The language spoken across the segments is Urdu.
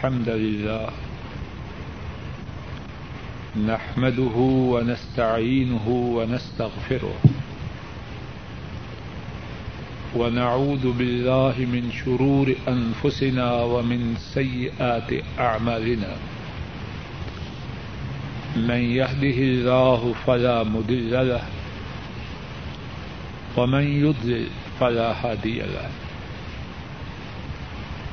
الحمد لله نحمده ونستعينه ونستغفره ونعوذ بالله من شرور أنفسنا ومن سيئات أعمالنا من يهده الله فلا مضل له ومن يضلل فلا هادي له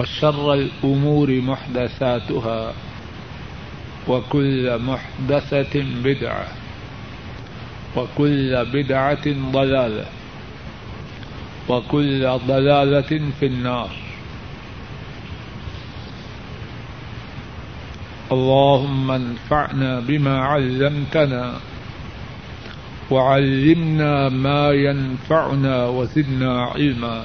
وشر الأمور محدثاتها وكل محدثة بدعة وكل بدعة ضلالة وكل ضلالة في النار اللهم انفعنا بما علمتنا وعلمنا ما ينفعنا وزدنا علما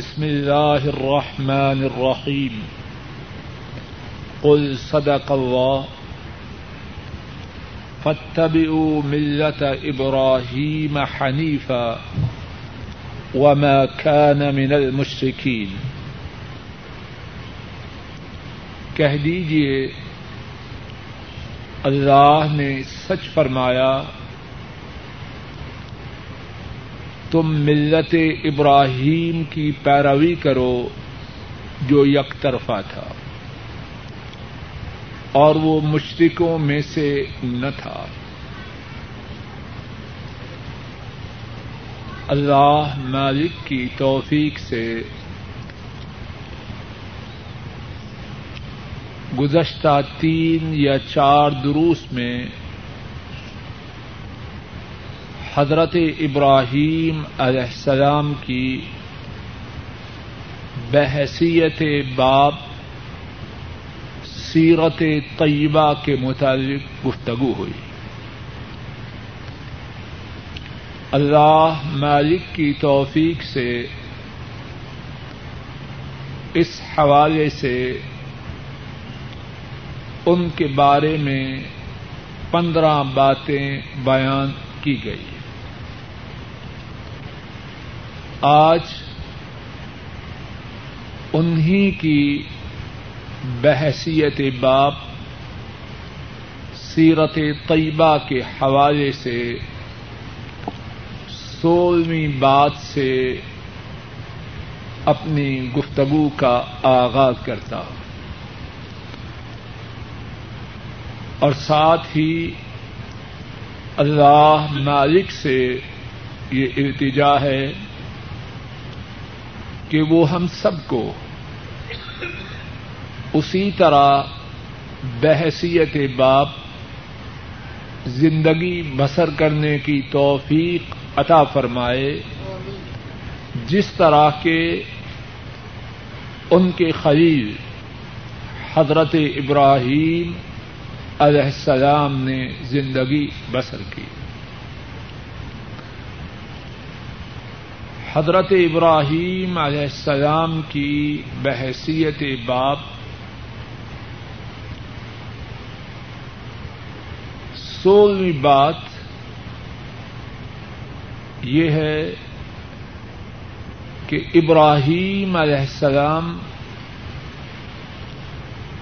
بسم الله الرحمن الرحيم. قل صدق الله. فاتبعوا ملة إبراهيم حنيفا وما كان من المشركين. کہہ دیجیے، اللہ نے سچ فرمایا تم ملت ابراہیم کی پیروی کرو جو یک طرفہ تھا، اور وہ مشرقوں میں سے نہ تھا۔ اللہ مالک کی توفیق سے گزشتہ تین یا چار دروس میں حضرت ابراہیم علیہ السلام کی بحثیت باب سیرت طیبہ کے متعلق گفتگو ہوئی۔ اللہ مالک کی توفیق سے اس حوالے سے ان کے بارے میں پندرہ باتیں بیان کی گئی۔ آج انہی کی بحثیت باب سیرت طیبہ کے حوالے سے، سولہویں بات سے اپنی گفتگو کا آغاز کرتا ہوں۔ اور ساتھ ہی اللہ مالک سے یہ التجا ہے کہ وہ ہم سب کو اسی طرح بحثیت باپ زندگی بسر کرنے کی توفیق عطا فرمائے، جس طرح کے ان کے خلیل حضرت ابراہیم علیہ السلام نے زندگی بسر کی۔ حضرت ابراہیم علیہ السلام کی بحثیت باپ سولہویں بات یہ ہے کہ ابراہیم علیہ السلام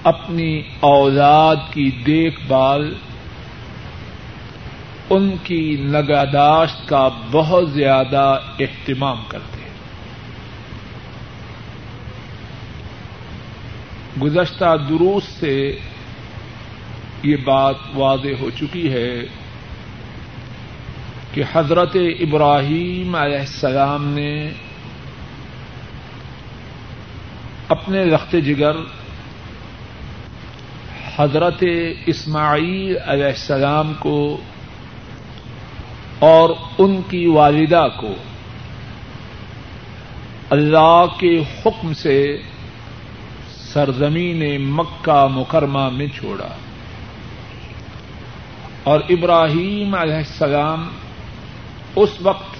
اپنی اولاد کی دیکھ بھال ان کی نگاداشت کا بہت زیادہ اہتمام کرتے ہیں۔ گزشتہ دروس سے یہ بات واضح ہو چکی ہے کہ حضرت ابراہیم علیہ السلام نے اپنے رخت جگر حضرت اسماعیل علیہ السلام کو اور ان کی والدہ کو اللہ کے حکم سے سرزمین مکہ مکرمہ میں چھوڑا۔ اور ابراہیم علیہ السلام اس وقت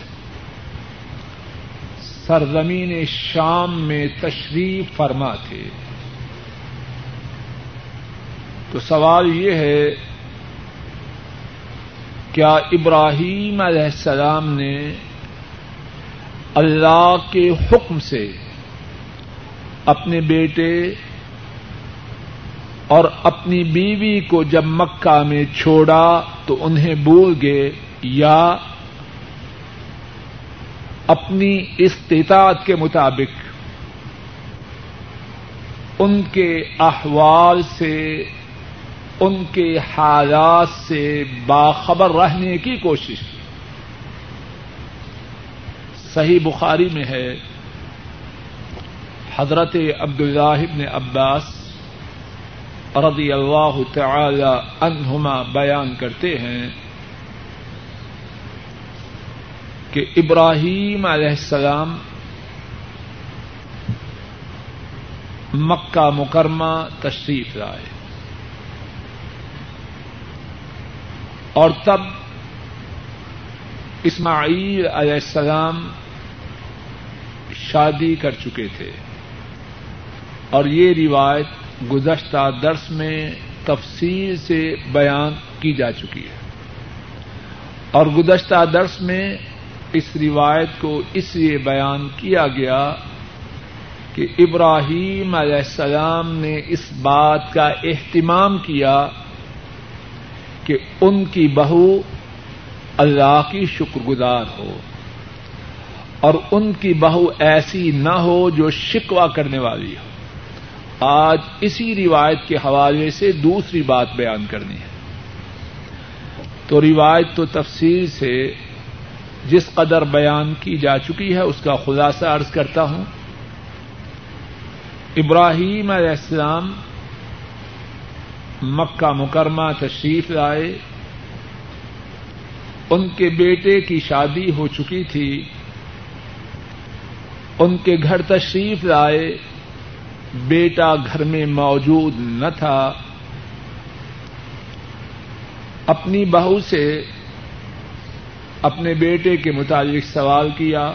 سرزمین شام میں تشریف فرما تھے۔ تو سوال یہ ہے کیا ابراہیم علیہ السلام نے اللہ کے حکم سے اپنے بیٹے اور اپنی بیوی کو جب مکہ میں چھوڑا تو انہیں بھول گئے یا اپنی استطاعت کے مطابق ان کے احوال سے ان کے حالات سے باخبر رہنے کی کوشش کی۔ صحیح بخاری میں ہے، حضرت عبد بن عباس رضی اللہ تعالی عنہما بیان کرتے ہیں کہ ابراہیم علیہ السلام مکہ مکرمہ تشریف لائے۔ اور تب اسماعیل علیہ السلام شادی کر چکے تھے۔ اور یہ روایت گزشتہ درس میں تفصیل سے بیان کی جا چکی ہے۔ اور گزشتہ درس میں اس روایت کو اس لیے بیان کیا گیا کہ ابراہیم علیہ السلام نے اس بات کا اہتمام کیا کہ ان کی بہو اللہ کی شکر گزار ہو اور ان کی بہو ایسی نہ ہو جو شکوا کرنے والی ہو۔ آج اسی روایت کے حوالے سے دوسری بات بیان کرنی ہے۔ تو روایت تو تفصیل سے جس قدر بیان کی جا چکی ہے، اس کا خلاصہ عرض کرتا ہوں۔ ابراہیم علیہ السلام مکہ مکرمہ تشریف لائے۔ ان کے بیٹے کی شادی ہو چکی تھی۔ ان کے گھر تشریف لائے۔ بیٹا گھر میں موجود نہ تھا۔ اپنی بہو سے اپنے بیٹے کے متعلق سوال کیا۔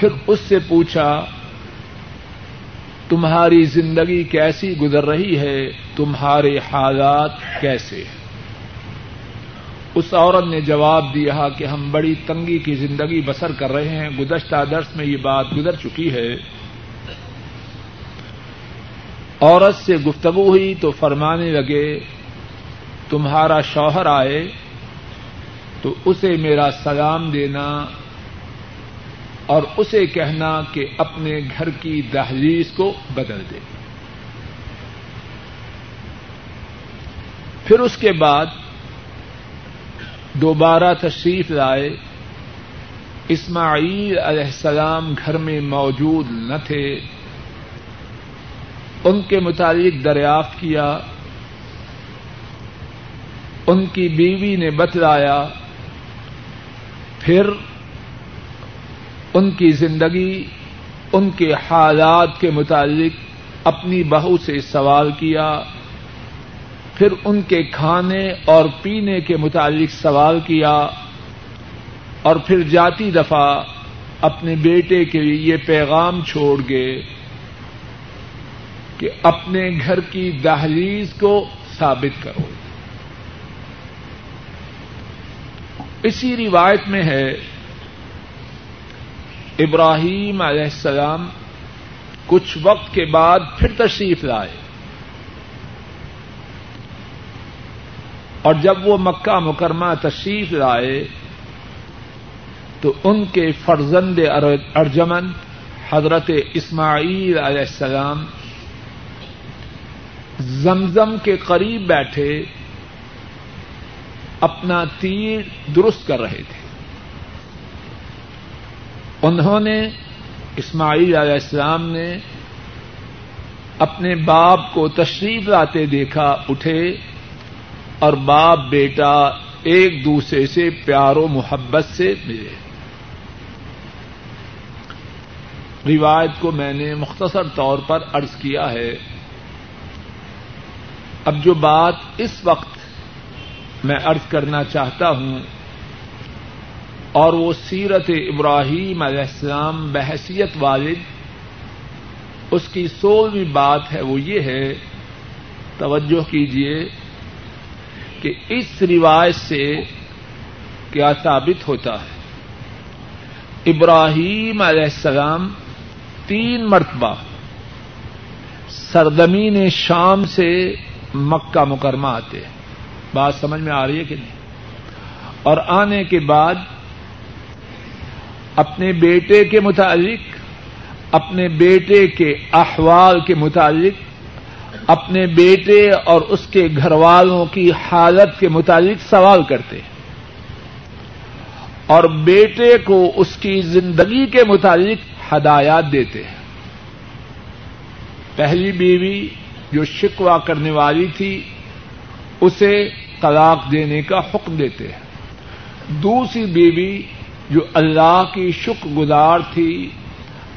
پھر اس سے پوچھا تمہاری زندگی کیسی گزر رہی ہے؟ تمہارے حالات کیسے اس عورت نے جواب دیا کہ ہم بڑی تنگی کی زندگی بسر کر رہے ہیں۔ گزشتہ درس میں یہ بات گزر چکی ہے۔ عورت سے گفتگو ہوئی تو فرمانے لگے، تمہارا شوہر آئے تو اسے میرا سلام دینا۔ اور اسے کہنا کہ اپنے گھر کی دہلیز کو بدل دے۔ پھر اس کے بعد دوبارہ تشریف لائے۔ اسماعیل علیہ السلام گھر میں موجود نہ تھے۔ ان کے متعلق دریافت کیا۔ ان کی بیوی نے بتلایا۔ پھر ان کی زندگی، ان کے حالات کے متعلق اپنی بہو سے سوال کیا، پھر ان کے کھانے اور پینے کے متعلق سوال کیا، اور پھر جاتی دفعہ اپنے بیٹے کے لیے یہ پیغام چھوڑ گئے کہ اپنے گھر کی دہلیز کو ثابت کرو۔ اسی روایت میں ہے ابراہیم علیہ السلام کچھ وقت کے بعد پھر تشریف لائے۔ اور جب وہ مکہ مکرمہ تشریف لائے تو ان کے فرزند ارجمن حضرت اسماعیل علیہ السلام زمزم کے قریب بیٹھے اپنا تیر درست کر رہے تھے۔ انہوں نے اسماعیل علیہ السلام نے اپنے باپ کو تشریف لاتے دیکھا، اٹھے اور باپ، بیٹا ایک دوسرے سے پیار و محبت سے ملے۔ روایت کو میں نے مختصر طور پر ارض کیا ہے۔ اب جو بات اس وقت میں ارض کرنا چاہتا ہوں اور وہ سیرت ابراہیم علیہ السلام بحثیت والد، اس کی سولہویں بات ہے، وہ یہ ہے، توجہ کیجیے کہ اس روایت سے کیا ثابت ہوتا ہے۔ ابراہیم علیہ السلام تین مرتبہ سرزمین شام سے مکہ مکرمہ آتے ہیں۔ بات سمجھ میں آ رہی ہے کہ نہیں؟ اور آنے کے بعد اپنے بیٹے کے متعلق، اپنے بیٹے کے احوال کے متعلق، اپنے بیٹے اور اس کے گھر والوں کی حالت کے متعلق سوال کرتے ہیں۔ اور بیٹے کو اس کی زندگی کے متعلق ہدایات دیتے ہیں۔ پہلی بیوی جو شکوا کرنے والی تھی، اسے طلاق دینے کا حکم دیتے ہیں۔ دوسری بیوی جو اللہ کی شکر گزار تھی،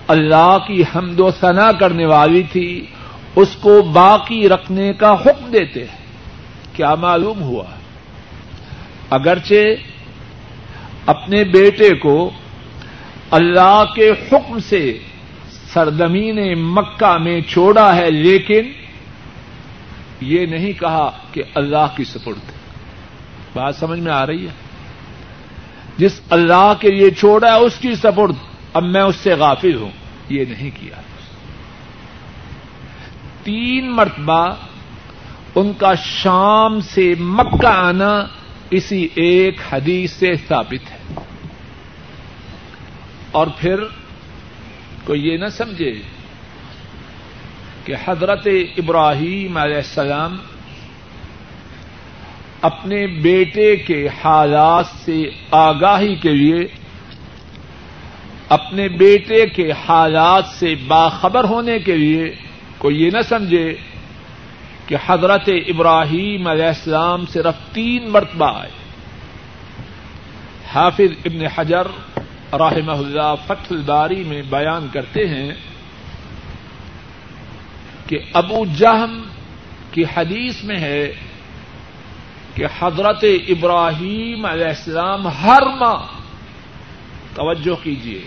اللہ کی حمد و ثنا کرنے والی تھی، اس کو باقی رکھنے کا حکم دیتے ہیں۔ کیا معلوم ہوا؟ اگرچہ اپنے بیٹے کو اللہ کے حکم سے سرزمین مکہ میں چھوڑا ہے، لیکن یہ نہیں کہا کہ اللہ کی سپرد۔ بات سمجھ میں آ رہی ہے؟ جس اللہ کے لیے چھوڑا ہے، اس کی سپرد۔ اب میں اس سے غافل ہوں۔ یہ نہیں کیا۔ تین مرتبہ ان کا شام سے مکہ آنا اسی ایک حدیث سے ثابت ہے۔ اور پھر کوئی یہ نہ سمجھے کہ حضرت ابراہیم علیہ السلام اپنے بیٹے کے حالات سے آگاہی کے لیے، اپنے بیٹے کے حالات سے باخبر ہونے کے لیے کوئی یہ نہ سمجھے کہ حضرت ابراہیم علیہ السلام صرف تین مرتبہ آئے۔ حافظ ابن حجر رحمہ اللہ فتح الباری میں بیان کرتے ہیں کہ ابو جہم کی حدیث میں ہے کہ حضرت ابراہیم علیہ السلام ہر ماہ توجہ کیجیے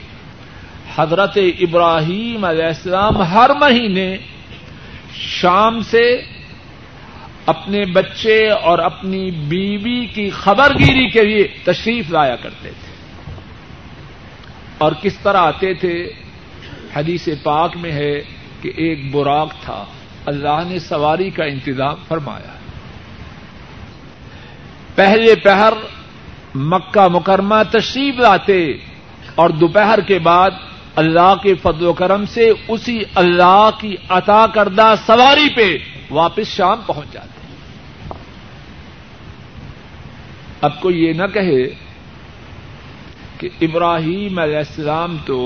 حضرت ابراہیم علیہ السلام ہر مہینے شام سے اپنے بچے اور اپنی بیوی کی خبر گیری کے لیے تشریف لایا کرتے تھے۔ اور کس طرح آتے تھے؟ حدیث پاک میں ہے کہ ایک براق تھا، اللہ نے سواری کا انتظام فرمایا۔ پہلے پہر مکہ مکرمہ تشریف لاتے اور دوپہر کے بعد اللہ کے فضل و کرم سے اسی اللہ کی عطا کردہ سواری پہ واپس شام پہنچ جاتے اب کوئی یہ نہ کہے کہ ابراہیم علیہ السلام تو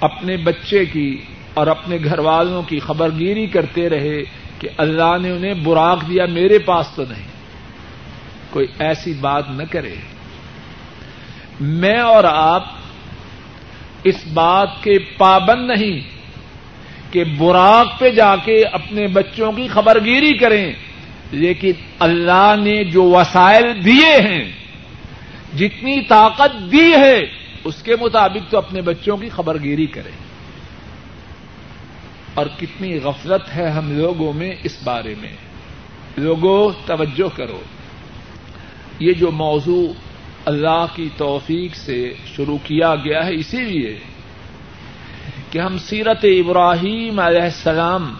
اپنے بچے کی اور اپنے گھر والوں کی خبرگیری کرتے رہے کہ اللہ نے انہیں براق دیا، میرے پاس تو نہیں۔ کوئی ایسی بات نہ کرے۔ میں اور آپ اس بات کے پابند نہیں کہ براق پہ جا کے اپنے بچوں کی خبرگیری کریں، لیکن اللہ نے جو وسائل دیے ہیں، جتنی طاقت دی ہے، اس کے مطابق تو اپنے بچوں کی خبرگیری کریں۔ اور کتنی غفلت ہے ہم لوگوں میں اس بارے میں۔ لوگوں، توجہ کرو۔ یہ جو موضوع اللہ کی توفیق سے شروع کیا گیا ہے، اسی لیے کہ ہم سیرت ابراہیم علیہ السلام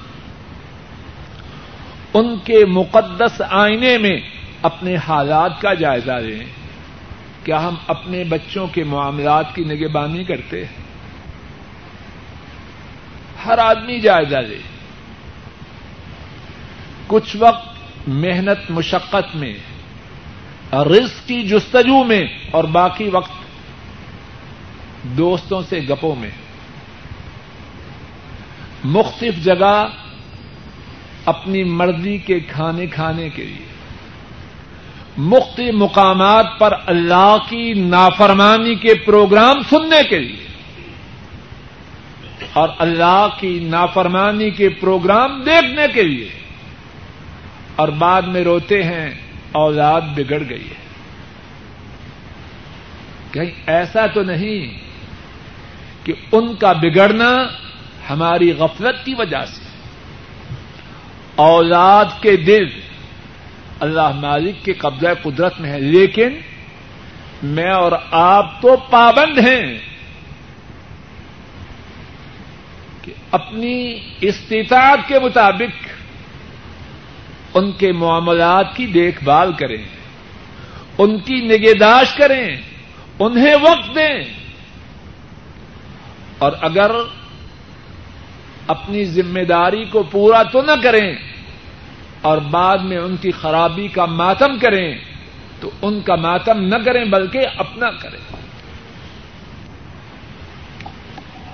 ان کے مقدس آئینے میں اپنے حالات کا جائزہ لیں۔ کیا ہم اپنے بچوں کے معاملات کی نگہبانی کرتے ہیں؟ ہر آدمی جائزہ لے کچھ وقت محنت، مشقت میں، رزق کی جستجو میں اور باقی وقت دوستوں سے گپوں میں۔ مختلف جگہ اپنی مرضی کے کھانے کھانے کے لیے۔ مختلف مقامات پر اللہ کی نافرمانی کے پروگرام سننے کے لیے۔ اور اللہ کی نافرمانی کے پروگرام دیکھنے کے لیے۔ اور بعد میں روتے ہیں، اولاد بگڑ گئی ہے۔ کہیں ایسا تو نہیں کہ ان کا بگڑنا ہماری غفلت کی وجہ سے۔ اولاد کے دل اللہ مالک کے قبضہ قدرت میں ہے، لیکن میں اور آپ تو پابند ہیں کہ اپنی استطاعت کے مطابق ان کے معاملات کی دیکھ بھال کریں، ان کی نگہداشت کریں، انہیں وقت دیں۔ اور اگر اپنی ذمہ داری کو پورا تو نہ کریں اور بعد میں ان کی خرابی کا ماتم کریں، تو ان کا ماتم نہ کریں بلکہ اپنا کریں۔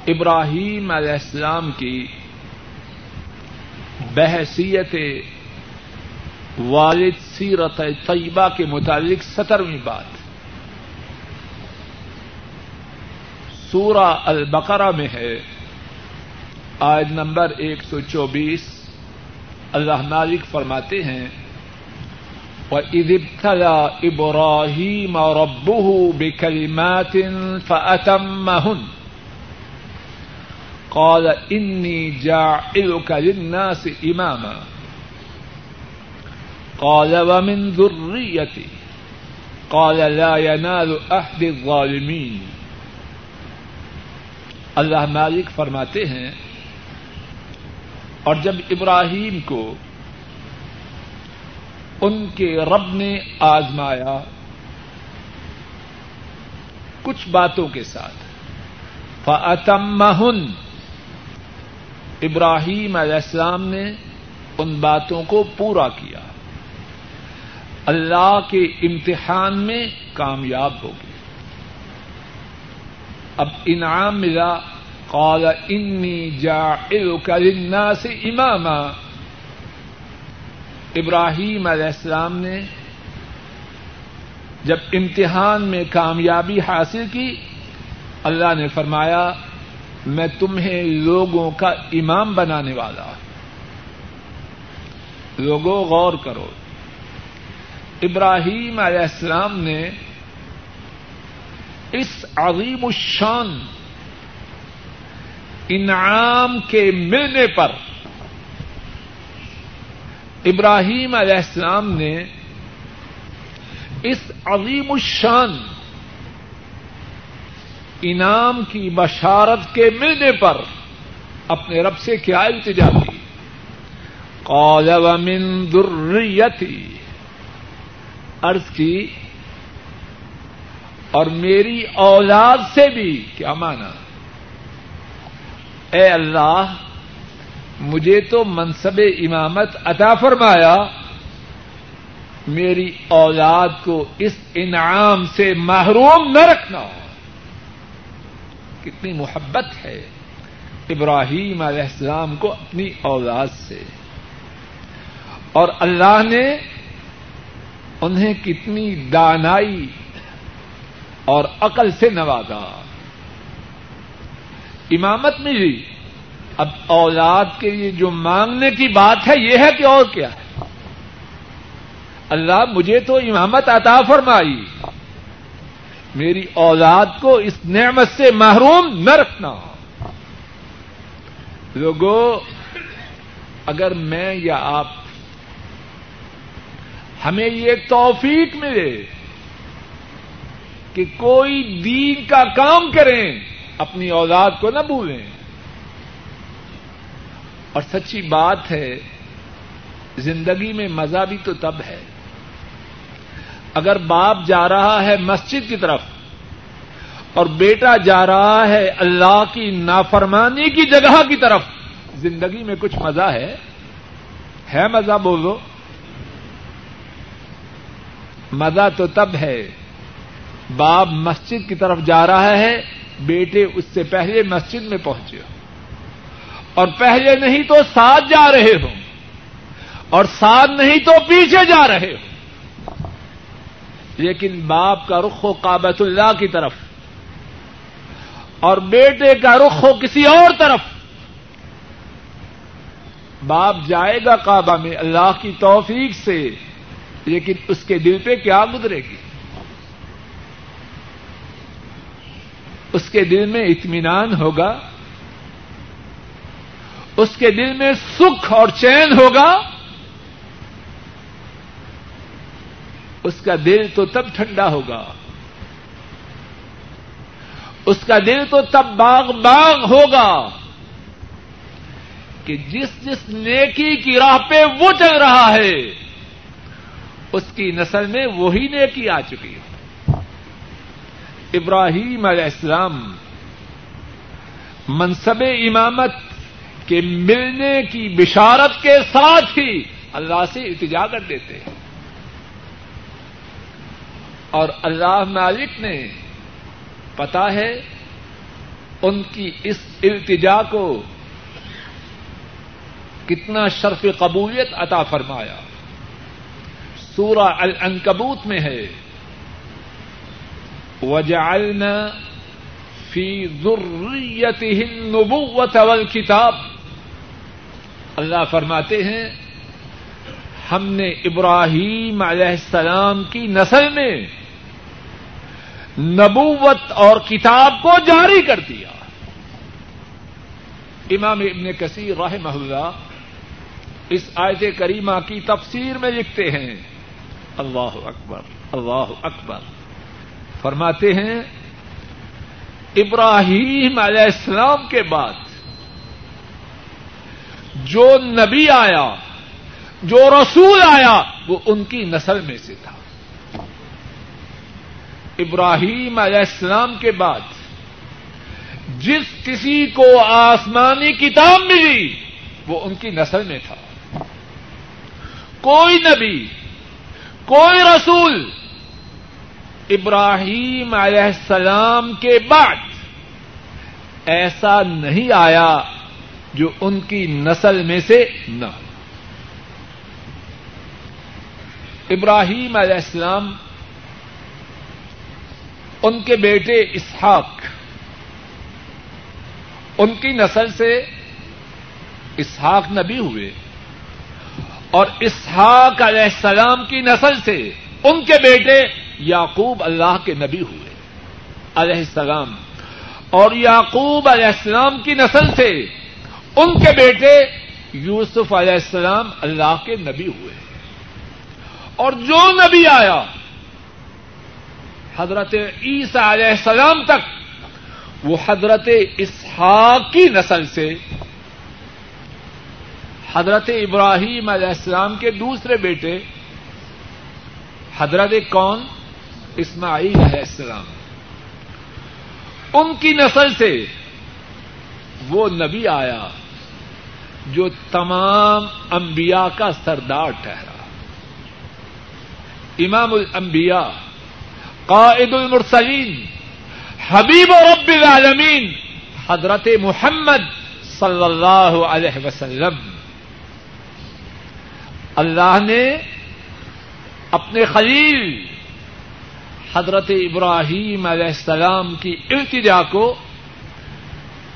ابراہیم علیہ السلام کی بحثیت والد سیرت طیبہ کے متعلق سترویں بات۔ سورہ البقرہ میں ہے آج نمبر ایک سو چوبیس۔ اللہ مالک فرماتے ہیں، وَإِذِ ابراہیم اور ابو بِكَلِمَاتٍ فَأَتَمَّهُنْ۔ قال إني جاعلك للناس إماما. قال ومن ذريتي. قال لا ينال أحد الظالمين. اللہ مالک فرماتے ہیں، اور جب ابراہیم کو ان کے رب نے آزمایا کچھ باتوں کے ساتھ، فَأَتَمَّهُنْ ابراہیم علیہ السلام نے ان باتوں کو پورا کیا۔ اللہ کے امتحان میں کامیاب ہو گئے۔ اب انعام ملا۔ قال انی جاعلک للناس اماما۔ ابراہیم علیہ السلام نے جب امتحان میں کامیابی حاصل کی، اللہ نے فرمایا میں تمہیں لوگوں کا امام بنانے والا لوگوں غور کرو۔ ابراہیم علیہ السلام نے اس عظیم الشان انعام کے ملنے پر ابراہیم علیہ السلام نے اس عظیم الشان انعام کی بشارت کے ملنے پر اپنے رب سے کیا التجا کی قال ومن ذریتی۔ عرض کی، اور میری اولاد سے بھی کیا مانا اے اللہ، مجھے تو منصب امامت عطا فرمایا، میری اولاد کو اس انعام سے محروم نہ رکھنا۔ کتنی محبت ہے ابراہیم علیہ السلام کو اپنی اولاد سے۔ اور اللہ نے انہیں کتنی دانائی اور عقل سے نوازا۔ امامت ملی اب اولاد کے لیے جو مانگنے کی بات ہے، یہ ہے کہ اور کیا۔ ہے اللہ مجھے تو امامت عطا فرمائی۔ میری اولاد کو اس نعمت سے محروم نہ رکھنا۔ لوگوں اگر میں یا آپ ہمیں یہ توفیق ملے کہ کوئی دین کا کام کریں، اپنی اولاد کو نہ بھولیں۔ اور سچی بات ہے، زندگی میں مزہ بھی تو تب ہے۔ اگر باپ جا رہا ہے مسجد کی طرف اور بیٹا جا رہا ہے اللہ کی نافرمانی کی جگہ کی طرف، زندگی میں کچھ مزہ ہے؟ ہے مزہ بولو مزہ تو تب ہے باپ مسجد کی طرف جا رہا ہے، بیٹے اس سے پہلے مسجد میں پہنچے ہو اور پہلے نہیں تو ساتھ جا رہے ہو اور ساتھ نہیں تو پیچھے جا رہے ہو لیکن باپ کا رخ ہو کابت اللہ کی طرف اور بیٹے کا رخ ہو کسی اور طرف باپ جائے گا کعبہ میں اللہ کی توفیق سے، لیکن اس کے دل پہ کیا گزرے گی؟ اس کے دل میں اطمینان ہوگا؟ اس کے دل میں سکھ اور چین ہوگا؟ اس کا دل تو تب ٹھنڈا ہوگا۔ اس کا دل تو تب باغ باغ ہوگا کہ جس جس نیکی کی راہ پہ وہ چل رہا ہے، اس کی نسل میں وہی نیکی آ چکی ہے۔ ابراہیم علیہ السلام منصب امامت کے ملنے کی بشارت کے ساتھ ہی اللہ سے التجا کر دیتے ہیں۔ اور اللہ مالک نے پتا ہے ان کی اس التجا کو کتنا شرف قبولیت عطا فرمایا۔ سورہ العنکبوت میں ہے۔ وجعلنا فی ذریته النبوت والکتاب۔ اللہ فرماتے ہیں، ہم نے ابراہیم علیہ السلام کی نسل میں نبوت اور کتاب کو جاری کر دیا۔ امام ابن کثیر رحمہ اللہ اس آیت کریمہ کی تفسیر میں لکھتے ہیں۔ اللہ اکبر اللہ اکبر۔ فرماتے ہیں، ابراہیم علیہ السلام کے بعد جو نبی آیا، جو رسول آیا، وہ ان کی نسل میں سے تھا۔ ابراہیم علیہ السلام کے بعد جس کسی کو آسمانی کتاب ملی، وہ ان کی نسل میں تھا۔ کوئی نبی، کوئی رسول ابراہیم علیہ السلام کے بعد ایسا نہیں آیا جو ان کی نسل میں سے نہ ہو۔ ابراہیم علیہ السلام ان کے بیٹے اسحاق، ان کی نسل سے اسحاق نبی ہوئے اور اسحاق علیہ السلام کی نسل سے ان کے بیٹے یعقوب اللہ کے نبی ہوئے علیہ السلام۔ اور یعقوب علیہ السلام کی نسل سے ان کے بیٹے یوسف علیہ السلام اللہ کے نبی ہوئے۔ اور جو نبی آیا حضرت عیسیٰ علیہ السلام تک، وہ حضرت اسحاق کی نسل سے، حضرت ابراہیم علیہ السلام کے دوسرے بیٹے، حضرت کون؟ اسماعیل علیہ السلام۔ ان کی نسل سے وہ نبی آیا جو تمام انبیاء کا سردار ٹھہرا۔ امام الانبیاء قائد المرسلین، حبیب رب العالمین، حضرت محمد صلی اللہ علیہ وسلم۔ اللہ نے اپنے خلیل حضرت ابراہیم علیہ السلام کی التجا کو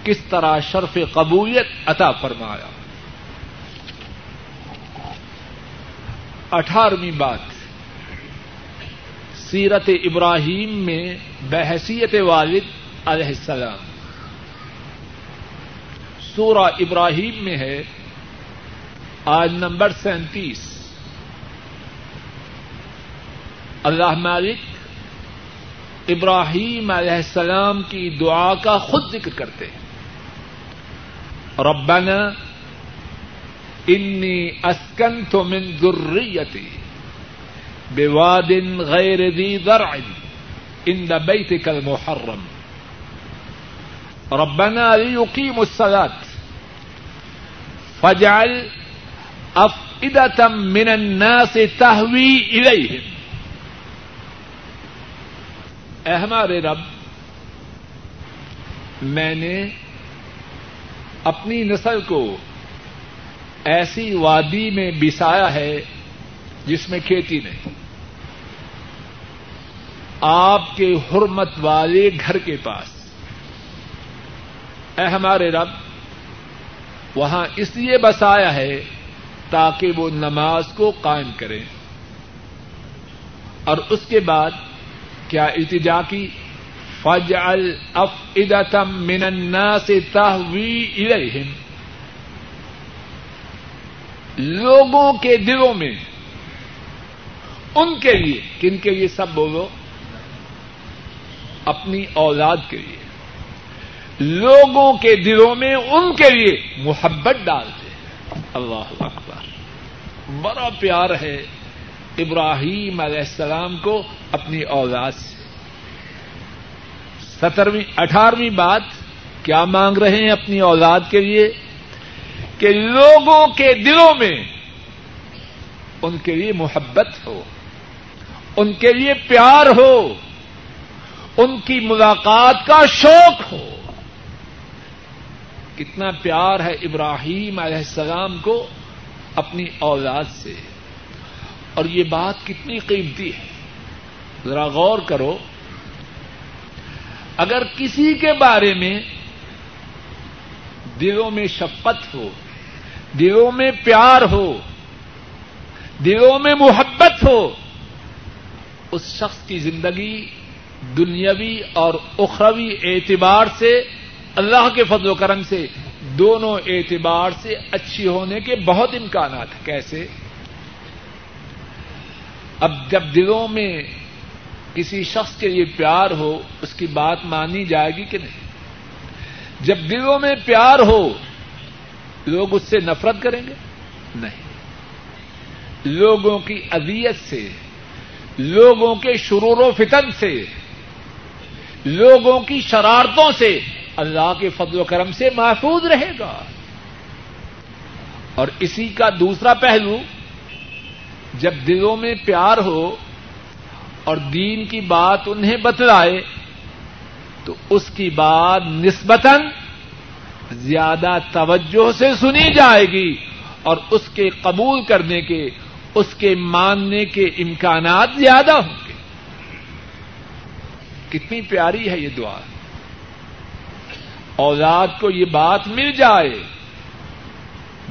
کس طرح شرف قبولیت عطا فرمایا۔ اٹھارہویں بات۔ سیرت ابراہیم میں بحثیت والد علیہ السلام۔ سورہ ابراہیم میں ہے آج نمبر سینتیس۔ اللہ مالک ابراہیم علیہ السلام کی دعا کا خود ذکر کرتے ہیں۔ ربنا انی اسکنت من ذریتی۔ بواد غیر ذی زرع عند بیتک المحرم. ربنا لیقیموا الصلاة. فاجعل افئدتم من الناس تہوی الیہم اے ہمارے رب، میں نے اپنی نسل کو ایسی وادی میں بسایا ہے جس میں کھیتی نہیں۔ آپ کے حرمت والے گھر کے پاس۔ اے ہمارے رب، وہاں اس لیے بسایا ہے تاکہ وہ نماز کو قائم کریں اور اس کے بعد کیا التجا کی؟ فج الفدم من الناس تهوی الیہم۔ لوگوں کے دلوں میں، ان کے لیے، کن کے لیے سب بولو؟ اپنی اولاد کے لیے۔ لوگوں کے دلوں میں ان کے لیے محبت ڈالتے ہیں۔ اللہ اکبر۔ بڑا پیار ہے ابراہیم علیہ السلام کو اپنی اولاد سے۔ سترویں اٹھارہویں بات کیا مانگ رہے ہیں اپنی اولاد کے لیے؟ کہ لوگوں کے دلوں میں ان کے لیے محبت ہو، ان کے لیے پیار ہو۔ ان کی ملاقات کا شوق ہو۔ کتنا پیار ہے ابراہیم علیہ السلام کو اپنی اولاد سے۔ اور یہ بات کتنی قیمتی ہے۔ ذرا غور کرو۔ اگر کسی کے بارے میں دلوں میں شفقت ہو، دلوں میں پیار ہو، دلوں میں محبت ہو، اس شخص کی زندگی دنیاوی اور اخروی اعتبار سے اللہ کے فضل و کرم سے دونوں اعتبار سے اچھی ہونے کے بہت امکانات ہیں۔ کیسے؟ اب جب دلوں میں کسی شخص کے لیے پیار ہو، اس کی بات مانی جائے گی کہ نہیں؟ جب دلوں میں پیار ہو، لوگ اس سے نفرت کریں گے؟ نہیں۔ لوگوں کی اذیت سے، لوگوں کے شرور و فتن سے لوگوں کی شرارتوں سے اللہ کے فضل و کرم سے محفوظ رہے گا۔ اور اسی کا دوسرا پہلو، جب دلوں میں پیار ہو اور دین کی بات انہیں بتلائے، تو اس کی بات نسبتاً زیادہ توجہ سے سنی جائے گی اور اس کے قبول کرنے کے، اس کے ماننے کے امکانات زیادہ ہوں۔ کتنی پیاری ہے یہ دعا۔ اولاد کو یہ بات مل جائے،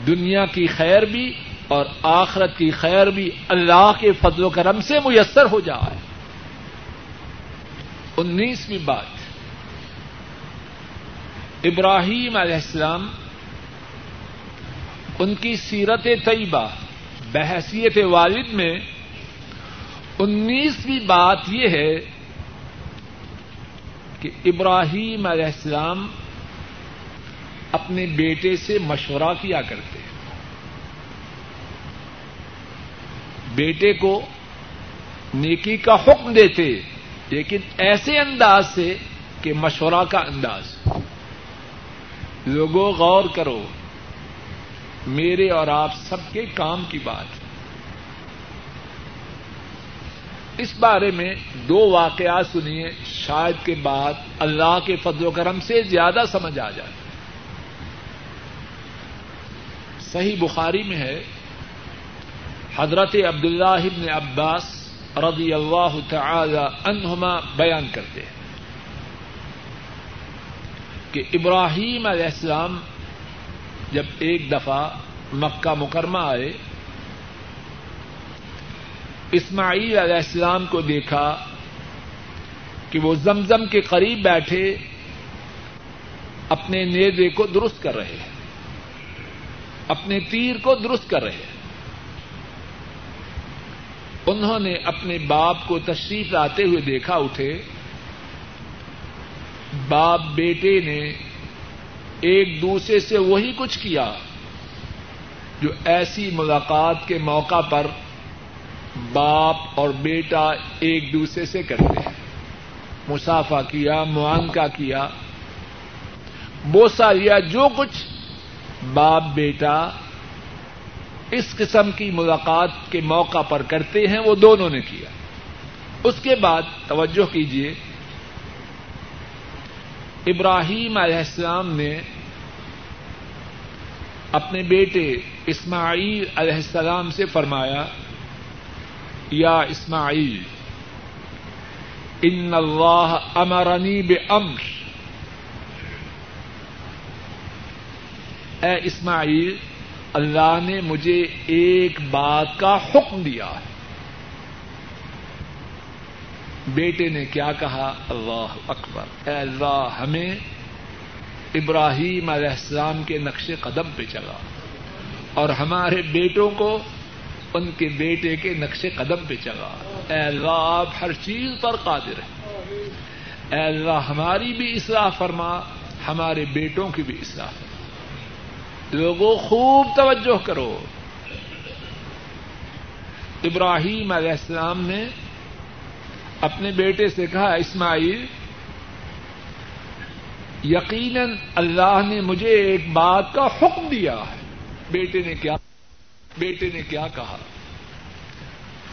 دنیا کی خیر بھی اور آخرت کی خیر بھی اللہ کے فضل و کرم سے میسر ہو جائے۔ انیسویں بات۔ ابراہیم علیہ السلام ان کی سیرت طیبہ، بحثیت والد میں انیسویں بات یہ ہے کہ ابراہیم علیہ السلام اپنے بیٹے سے مشورہ کیا کرتے بیٹے کو نیکی کا حکم دیتے، لیکن ایسے انداز سے کہ مشورہ کا انداز۔ لوگوں، غور کرو، میرے اور آپ سب کے کام کی بات۔ اس بارے میں دو واقعات سنیے، شاید کے بعد اللہ کے فضل و کرم سے زیادہ سمجھ آ جائے۔ صحیح بخاری میں ہے، حضرت عبداللہ ابن عباس رضی اللہ تعالی عنہما بیان کرتے ہیں کہ ابراہیم علیہ السلام جب ایک دفعہ مکہ مکرمہ آئے اسماعیل علیہ السلام کو دیکھا کہ وہ زمزم کے قریب بیٹھے اپنے نیزے کو درست کر رہے ہیں، اپنے تیر کو درست کر رہے ہیں۔ انہوں نے اپنے باپ کو تشریف لاتے ہوئے دیکھا، اٹھے۔ باپ بیٹے نے ایک دوسرے سے وہی کچھ کیا جو ایسی ملاقات کے موقع پر باپ اور بیٹا ایک دوسرے سے کرتے ہیں۔ مسافہ کیا، معانکہ کیا بوسا لیا جو کچھ۔ باپ، بیٹا اس قسم کی ملاقات کے موقع پر کرتے ہیں، وہ دونوں نے کیا۔ اس کے بعد توجہ کیجیے ابراہیم علیہ السلام نے اپنے بیٹے اسماعیل علیہ السلام سے فرمایا یا اسماعیل ان اللہ امرنی بے امر اے اسماعیل، اللہ نے مجھے ایک بات کا حکم دیا ہے۔ بیٹے نے کیا کہا؟ اللہ اکبر۔ اے اللہ، ہمیں ابراہیم علیہ السلام کے نقش قدم پہ چلا اور ہمارے بیٹوں کو ان کے بیٹے کے نقش قدم پہ چلا۔ اے اللہ، آپ ہر چیز پر قادر ہیں۔ اے اللہ، ہماری بھی اصلاح فرما، ہمارے بیٹوں کی بھی اصلاح فرما۔ لوگوں خوب توجہ کرو۔ ابراہیم علیہ السلام نے اپنے بیٹے سے کہا، اسماعیل، یقیناً اللہ نے مجھے ایک بات کا حکم دیا ہے۔ بیٹے نے کیا؟ بیٹے نے کیا کہا؟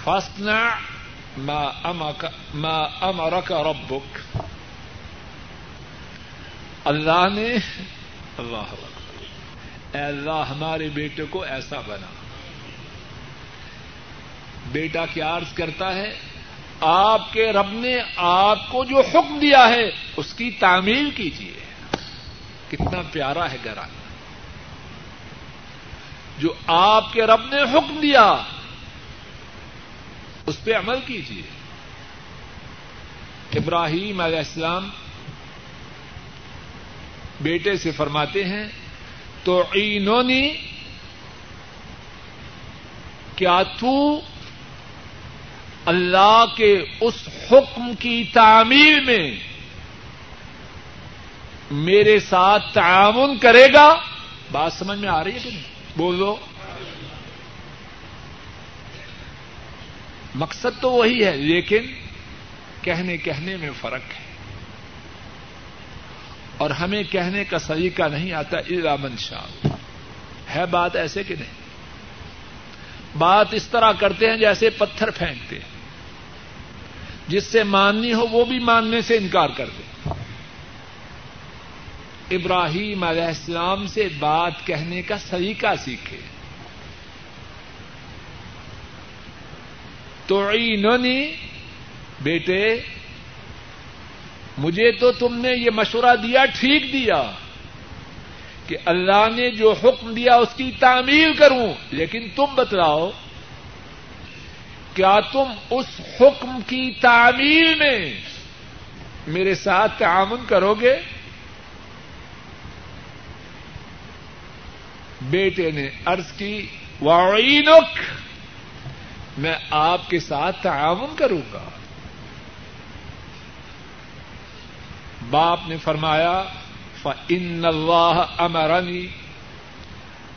فسنا ما امرک ربک۔ اللہ نے اللہ اے اللہ ہمارے بیٹے کو ایسا بنا۔ بیٹا کیا عرض کرتا ہے؟ آپ کے رب نے آپ کو جو حکم دیا ہے اس کی تعمیل کیجیے کتنا پیارا ہے گھرانا جو آپ کے رب نے حکم دیا، اس پہ عمل کیجیے ابراہیم علیہ السلام بیٹے سے فرماتے ہیں تو اینونی کیا تو اللہ کے اس حکم کی تعمیر میں میرے ساتھ تعاون کرے گا؟ بات سمجھ میں آ رہی ہے کہ نہیں؟ بولو مقصد تو وہی ہے، لیکن کہنے کہنے میں فرق ہے۔ اور ہمیں کہنے کا سلیقہ نہیں آتا ارامن شاہ ہے بات ایسے کہ نہیں؟ بات اس طرح کرتے ہیں جیسے پتھر پھینکتے ہیں۔ جس سے ماننی ہو وہ بھی ماننے سے انکار کر دے۔ ابراہیم علیہ السلام سے بات کہنے کا سلیقہ سیکھے۔ تو بیٹے، مجھے تو تم نے یہ مشورہ دیا، ٹھیک دیا کہ اللہ نے جو حکم دیا اس کی تعمیل کروں، لیکن تم بتلاؤ، کیا تم اس حکم کی تعمیل میں میرے ساتھ تعاون کرو گے؟ بیٹے نے ارض کی وعینک میں آپ کے ساتھ تعاون کروں گا۔ باپ نے فرمایا ان اللہ امرنی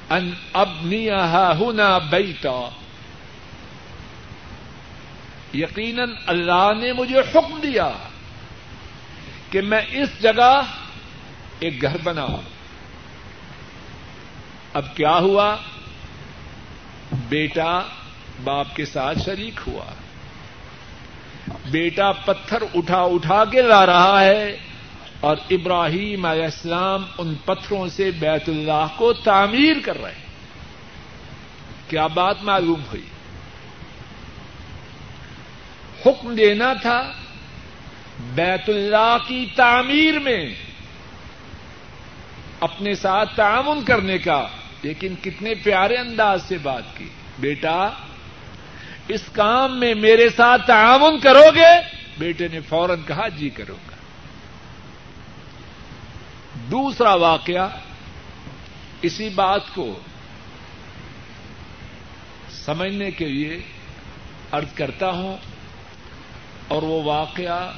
ان ابنی ہنا بیتا یقیناً اللہ نے مجھے حکم دیا کہ میں اس جگہ ایک گھر بناؤں۔ اب کیا ہوا؟ بیٹا باپ کے ساتھ شریک ہوا۔ بیٹا پتھر اٹھا اٹھا کے لا رہا ہے اور ابراہیم علیہ السلام ان پتھروں سے بیت اللہ کو تعمیر کر رہے ہیں۔ کیا بات معلوم ہوئی؟ حکم دینا تھا بیت اللہ کی تعمیر میں اپنے ساتھ تعاون کرنے کا۔ لیکن کتنے پیارے انداز سے بات کی۔ بیٹا، اس کام میں میرے ساتھ تعاون کرو گے؟ بیٹے نے فوراً کہا جی کروں گا۔ دوسرا واقعہ، اسی بات کو سمجھنے کے لیے ارض کرتا ہوں، اور وہ واقعہ،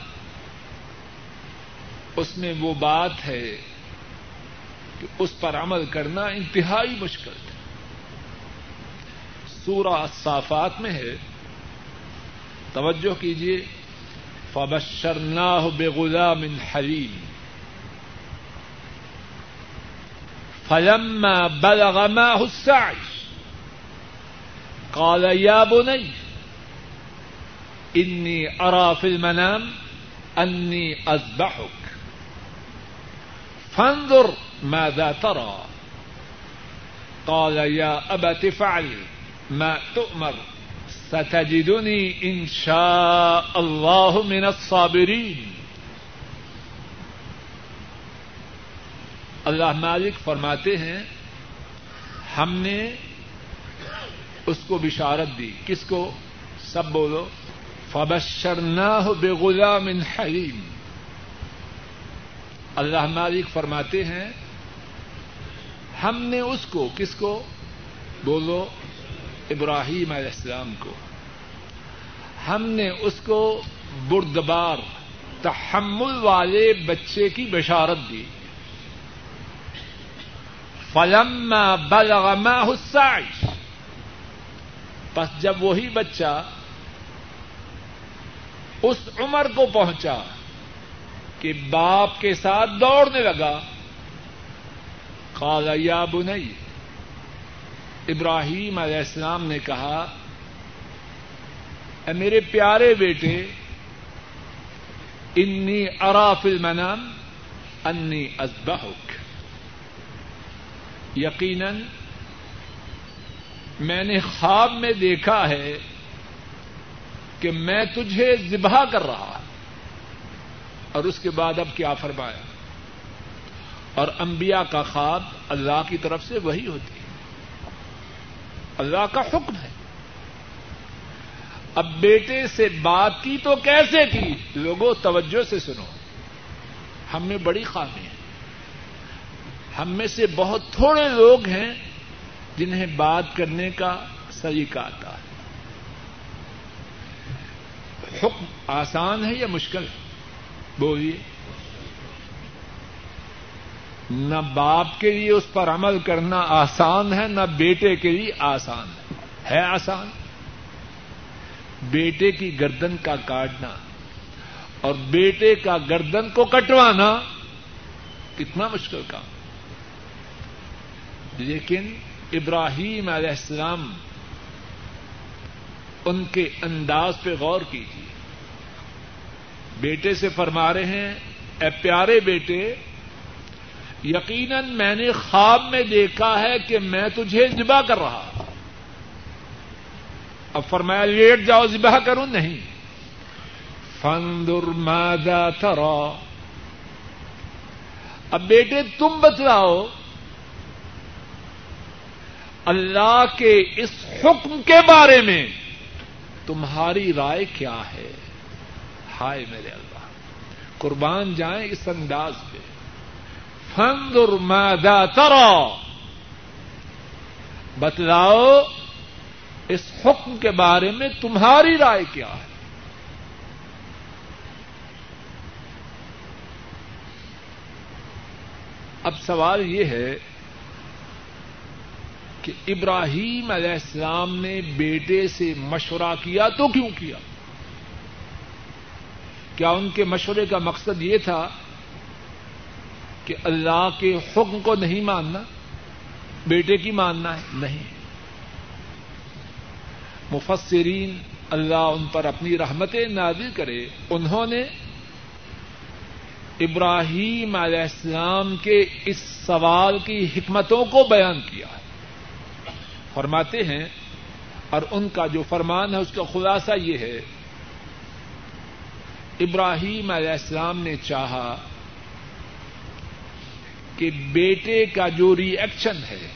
اس میں وہ بات ہے کہ اس پر عمل کرنا انتہائی مشکل ہے۔ سورہ صافات میں ہے، توجہ کیجیے فبشرناہ بغلام حلیم فلما بلغ معه السعي، قال يا بني، إني أرى في المنام أني أذبحك۔ فانظر ماذا ترى؟ قال، يا أبت فعل ما تؤمر، ستجدني إن شاء الله من الصابرين. اللہ مالک فرماتے ہیں، ہم نے اس کو بشارت دی. کس کو؟ سب بولو فبشرناہ بغلام حلیم اللہ مالک فرماتے ہیں ہم نے اس کو کس کو بولو؟ ابراہیم علیہ السلام کو۔ ہم نے اس کو بردبار، تحمل والے بچے کی بشارت دی۔ فلم بلغ معه السعي پس جب وہی بچہ اس عمر کو پہنچا کہ باپ کے ساتھ دوڑنے لگا قال، یا بنی، ابراہیم علیہ السلام نے کہا، اے میرے پیارے بیٹے، انی ارا فی المنام انی ازبحک یقیناً میں نے خواب میں دیکھا ہے کہ میں تجھے ذبح کر رہا اور اس کے بعد اب کیا فرمایا؟ اور انبیاء کا خواب اللہ کی طرف سے وہی ہوتی ہے۔ اللہ کا حکم ہے۔ اب بیٹے سے بات کی تو کیسے کی؟ لوگوں، توجہ سے سنو۔ ہم میں بڑی خامی ہے ہم میں سے بہت تھوڑے لوگ ہیں جنہیں بات کرنے کا طریقہ آتا ہے۔ حکم آسان ہے یا مشکل ہے؟ بولیے۔ نہ باپ کے لیے اس پر عمل کرنا آسان ہے، نہ بیٹے کے لیے آسان ہے۔ ہے آسان۔ بیٹے کی گردن کا کاٹنا اور بیٹے کا گردن کو کٹوانا کتنا مشکل کام۔ لیکن ابراہیم علیہ السلام ان کے انداز پہ غور کیجیے۔ بیٹے سے فرما رہے ہیں، اے پیارے بیٹے یقیناً میں نے خواب میں دیکھا ہے کہ میں تجھے ذبح کر رہا اب فرمایا، لیٹ جاؤ، ذبح کروں، نہیں۔ فندر ماذا ترا۔ اب بیٹے، تم بتلاؤ، اللہ کے اس حکم کے بارے میں تمہاری رائے کیا ہے؟ ہائے میرے اللہ، قربان جائیں اس انداز پہ فنظر ماذا ترى۔ بتلاؤ اس حکم کے بارے میں تمہاری رائے کیا ہے۔ اب سوال یہ ہے کہ ابراہیم علیہ السلام نے بیٹے سے مشورہ کیا تو کیوں کیا؟ کیا ان کے مشورے کا مقصد یہ تھا کہ اللہ کے حکم کو نہیں ماننا، بیٹے کی ماننا ہے، نہیں۔ مفسرین اللہ ان پر اپنی رحمتیں نازل کرے، انہوں نے ابراہیم علیہ السلام کے اس سوال کی حکمتوں کو بیان کیا فرماتے ہیں، اور ان کا جو فرمان ہے، اس کا خلاصہ یہ ہے، ابراہیم علیہ السلام نے چاہا کہ بیٹے کا جو ری ایکشن ہے،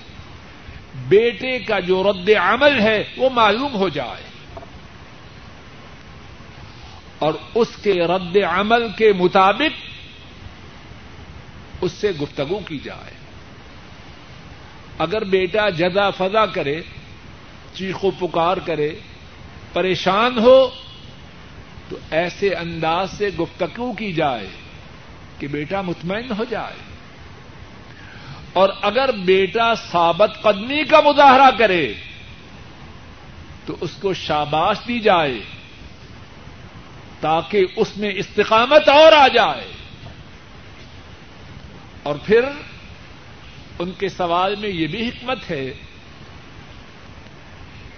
بیٹے کا جو رد عمل ہے، وہ معلوم ہو جائے۔ اور اس کے رد عمل کے مطابق اس سے گفتگو کی جائے۔ اگر بیٹا جدا فضا کرے چیخ و پکار کرے، پریشان ہو، تو ایسے انداز سے گفتگو کی جائے کہ بیٹا مطمئن ہو جائے۔ اور اگر بیٹا ثابت قدمی کا مظاہرہ کرے تو اس کو شاباش دی جائے تاکہ اس میں استقامت اور آ جائے اور پھر ان کے سوال میں یہ بھی حکمت ہے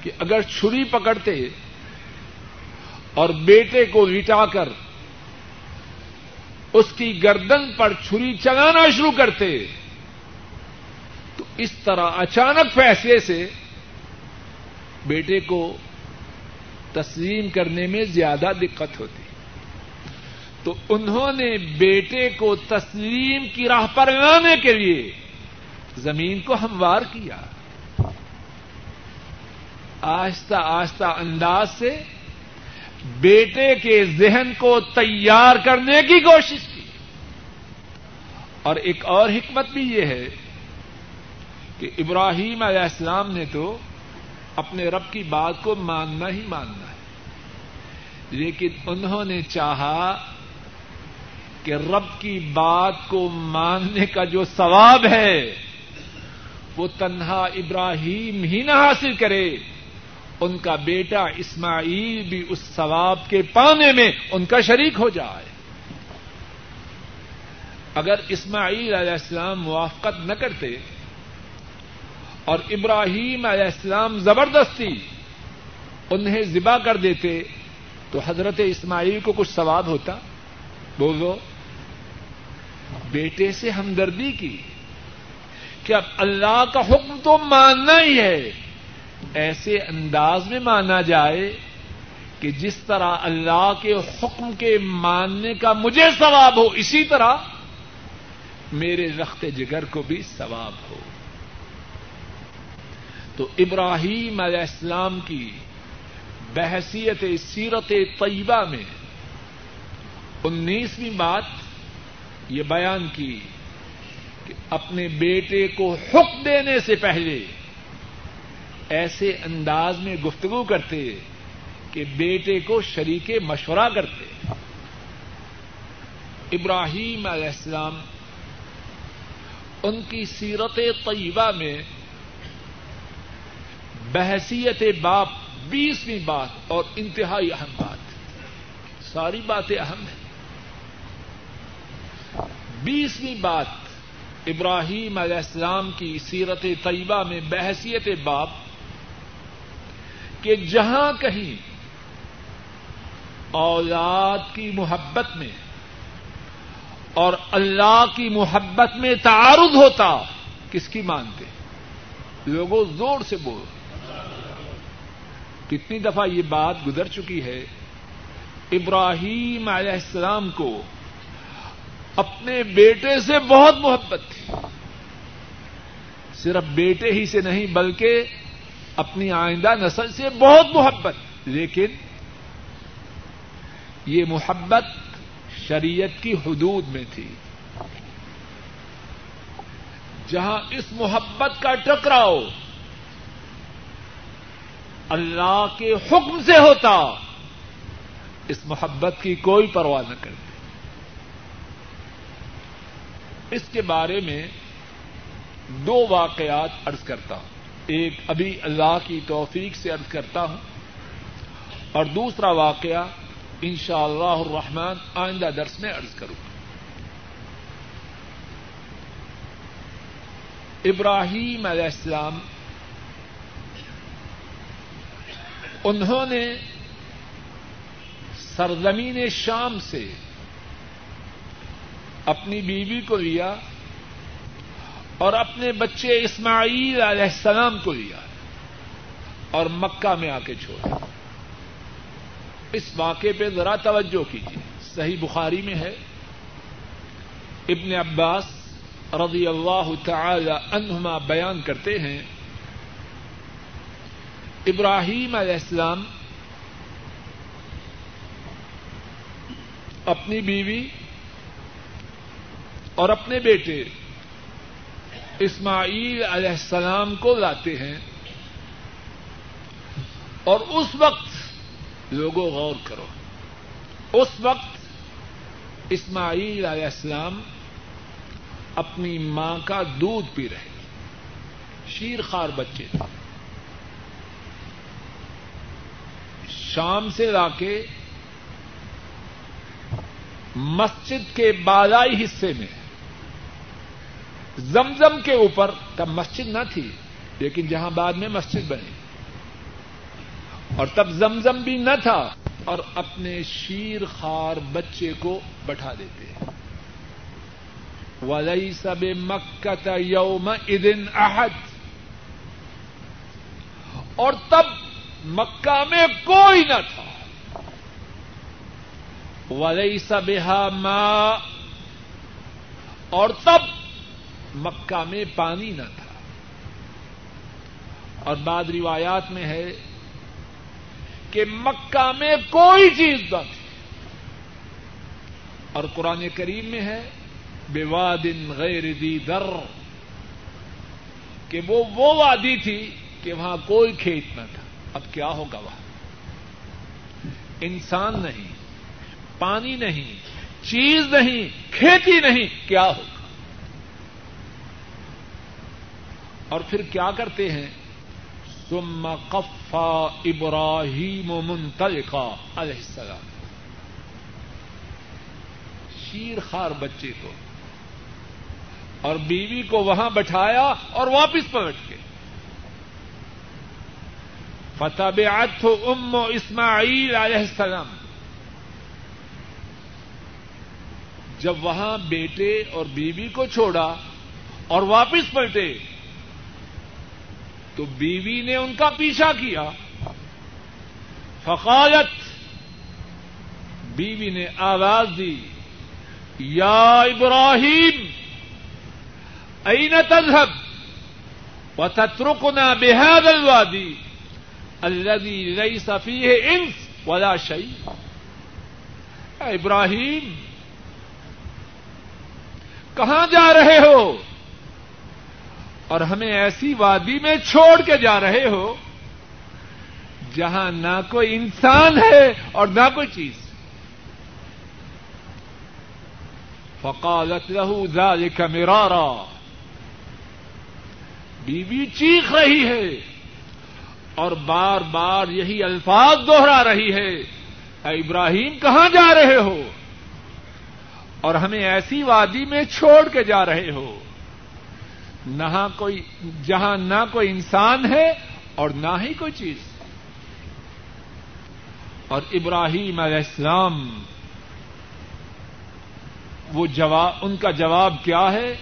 کہ اگر چھری پکڑتے اور بیٹے کو لٹا کر اس کی گردن پر چھری چلانا شروع کرتے اس طرح اچانک فیصلے سے بیٹے کو تسلیم کرنے میں زیادہ دقت ہوتی۔ تو انہوں نے بیٹے کو تسلیم کی راہ پر لانے کے لیے زمین کو ہموار کیا۔ آہستہ آہستہ انداز سے بیٹے کے ذہن کو تیار کرنے کی کوشش کی۔ اور ایک اور حکمت بھی یہ ہے کہ ابراہیم علیہ السلام نے تو اپنے رب کی بات کو ماننا ہی ماننا ہے۔ لیکن انہوں نے چاہا کہ رب کی بات کو ماننے کا جو ثواب ہے، وہ تنہا ابراہیم ہی نہ حاصل کرے۔ ان کا بیٹا اسماعیل بھی اس ثواب کے پانے میں ان کا شریک ہو جائے۔ اگر اسماعیل علیہ السلام موافقت نہ کرتے اور ابراہیم علیہ السلام زبردستی انہیں ذبح کر دیتے تو حضرت اسماعیل کو کچھ ثواب ہوتا۔ بولو، بیٹے سے ہمدردی کی کہ اب اللہ کا حکم تو ماننا ہی ہے۔ ایسے انداز میں مانا جائے کہ جس طرح اللہ کے حکم کے ماننے کا مجھے ثواب ہو، اسی طرح میرے رخت جگر کو بھی ثواب ہو۔ تو ابراہیم علیہ السلام کی بحثیت سیرت طیبہ میں انیسویں بات یہ بیان کی کہ اپنے بیٹے کو حکم دینے سے پہلے ایسے انداز میں گفتگو کرتے کہ بیٹے کو شریک مشورہ کرتے۔ ابراہیم علیہ السلام ان کی سیرت طیبہ میں بحثیت باپ بیسویں بات اور انتہائی اہم بات۔ ساری باتیں اہم ہیں۔ بیسویں بات، ابراہیم علیہ السلام کی سیرت طیبہ میں بحثیت باپ کہ جہاں کہیں اولاد کی محبت میں اور اللہ کی محبت میں تعارض ہوتا، کس کی مانتے؟ لوگوں زور سے بول کتنی دفعہ یہ بات گزر چکی ہے، ابراہیم علیہ السلام کو اپنے بیٹے سے بہت محبت تھی۔ صرف بیٹے ہی سے نہیں، بلکہ اپنی آئندہ نسل سے بہت محبت۔ لیکن یہ محبت شریعت کی حدود میں تھی۔ جہاں اس محبت کا ٹکراؤ اللہ کے حکم سے ہوتا۔ اس محبت کی کوئی پرواہ نہ کرتے۔ اس کے بارے میں دو واقعات ارض کرتا ہوں۔ ایک ابھی اللہ کی توفیق سے ارض کرتا ہوں۔ اور دوسرا واقعہ ان شاء اللہ الرحمان آئندہ درس میں ارض کروں۔ ابراہیم علیہ السلام انہوں نے سرزمین شام سے اپنی بیوی کو لیا اور اپنے بچے اسماعیل علیہ السلام کو لیا اور مکہ میں آ کے چھوڑا۔ اس واقعے پہ ذرا توجہ کیجیے۔ صحیح بخاری میں ہے۔ ابن عباس رضی اللہ تعالی عنہما بیان کرتے ہیں ابراہیم علیہ السلام اپنی بیوی اور اپنے بیٹے اسماعیل علیہ السلام کو لاتے ہیں اور اس وقت لوگوں غور کرو، اس وقت اسماعیل علیہ السلام اپنی ماں کا دودھ پی رہے، شیر خار بچے تھے۔ شام سے لا کے مسجد کے بالائی حصے میں زمزم کے اوپر تب مسجد نہ تھی، لیکن جہاں بعد میں مسجد بنی۔ اور تب زمزم بھی نہ تھا اور اپنے شیر خار بچے کو بٹھا دیتے۔ ولی سب مکت یوم ادن احد اور تب مکہ میں کوئی نہ تھا۔ ولی سب ماں اور تب مکہ میں پانی نہ تھا۔ اور بعد روایات میں ہے کہ مکہ میں کوئی چیز نہ تھی۔ اور قرآن کریم میں ہے بے وادن غیر دی در کہ وہ وہ وادی تھی کہ وہاں کوئی کھیت نہ تھا۔ اب کیا ہوگا وہاں؟ انسان نہیں، پانی نہیں، چیز نہیں، کھیتی نہیں، کیا ہوگا؟ اور پھر کیا کرتے ہیں؟ ثم قفا ابراہیم منتلقا علیہ السلام۔ شیر خار بچے کو اور بیوی کو وہاں بٹھایا اور واپس پلٹ کے فتح ام اسماعیل علیہ السلام۔ جب وہاں بیٹے اور بیوی کو چھوڑا اور واپس پلٹے، تو بیوی نے ان کا پیچھا کیا۔ فقالت، بیوی نے آواز دی، یا ابراہیم این تذهب؟ وتتركنا بهذا الوادي الذي ليس فيه انس ولا شيء. ابراہیم، کہاں جا رہے ہو؟ اور ہمیں ایسی وادی میں چھوڑ کے جا رہے ہو جہاں نہ کوئی انسان ہے اور نہ کوئی چیز۔ فقالت له ذلك مرارا۔ بیوی چیخ رہی ہے۔ اور بار بار یہی الفاظ دوہرا رہی ہے۔ اے ابراہیم، کہاں جا رہے ہو؟ اور ہمیں ایسی وادی میں چھوڑ کے جا رہے ہو۔ نہ کوئی جہاں نہ کوئی انسان ہے اور نہ ہی کوئی چیز۔ اور ابراہیم علیہ السلام، وہ جواب، ان کا جواب کیا ہے؟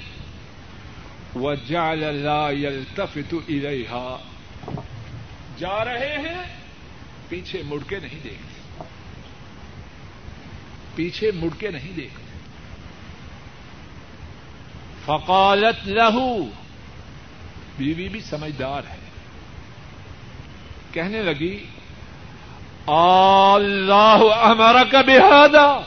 وہ جال یلتفت الیہا جا رہے ہیں، پیچھے مڑ کے نہیں دیکھتے پیچھے مڑ کے نہیں دیکھتے فقالت لہو، بیوی بھی سمجھدار ہے۔ کہنے لگی، اللہ ہمارا کا بےحدہ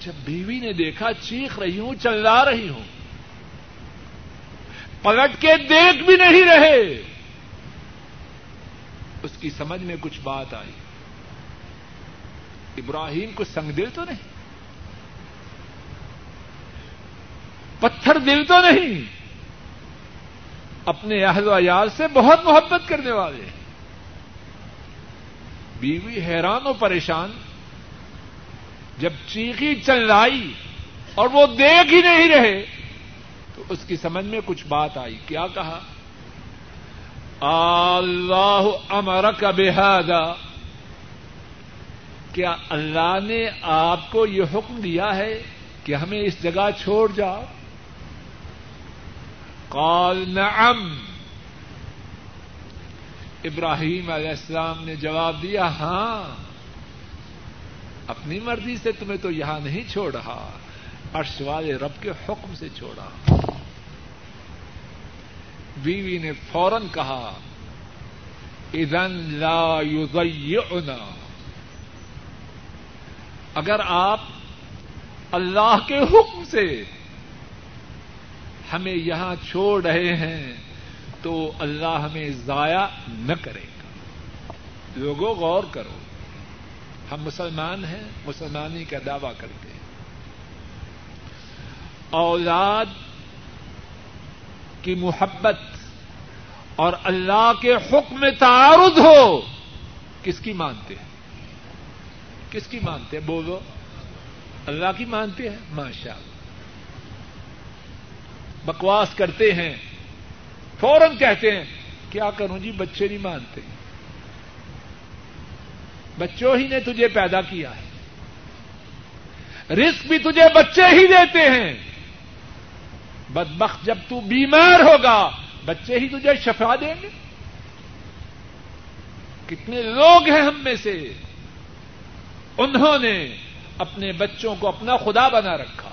جب بیوی نے دیکھا، چیخ رہی ہوں چلا رہی ہوں۔ پلٹ کے دیکھ بھی نہیں رہے۔ اس کی سمجھ میں کچھ بات آئی۔ ابراہیم کو سنگ دل تو نہیں؟ پتھر دل تو نہیں؟ اپنے اہل و عیال سے بہت محبت کرنے والے۔ بیوی حیران و پریشان، جب چیخی چل لائی اور وہ دیکھ ہی نہیں رہے، تو اس کی سمجھ میں کچھ بات آئی۔ کیا کہا؟ اللہ امر کا کیا اللہ نے آپ کو یہ حکم دیا ہے کہ ہمیں اس جگہ چھوڑ جاؤ؟ قال، نعم۔ ابراہیم علیہ السلام نے جواب دیا ہاں۔ اپنی مرضی سے تمہیں تو یہاں نہیں چھوڑ رہا عرش والے رب کے حکم سے چھوڑا۔ بیوی نے فوراً کہا ادن لا یضیعنا. اگر آپ اللہ کے حکم سے ہمیں یہاں چھوڑ رہے ہیں، تو اللہ ہمیں ضائع نہ کرے گا۔ لوگوں غور کرو، ہم مسلمان ہیں، مسلمانی کا دعوی کرتے ہیں۔ اولاد کی محبت اور اللہ کے حکم تعارض ہو، کس کی مانتے ہیں؟ کس کی مانتے ہیں؟ بولو۔ اللہ کی مانتے ہیں؟ ماشاء اللہ۔ بکواس کرتے ہیں۔ فوراً کہتے ہیں کیا کروں جی بچے نہیں مانتے۔ بچوں ہی نے تجھے پیدا کیا ہے۔ رسک بھی تجھے بچے ہی دیتے ہیں۔ بدبخت جب تو بیمار ہوگا، بچے ہی تجھے شفا دیں گے۔ کتنے لوگ ہیں ہم میں سے۔ انہوں نے اپنے بچوں کو اپنا خدا بنا رکھا۔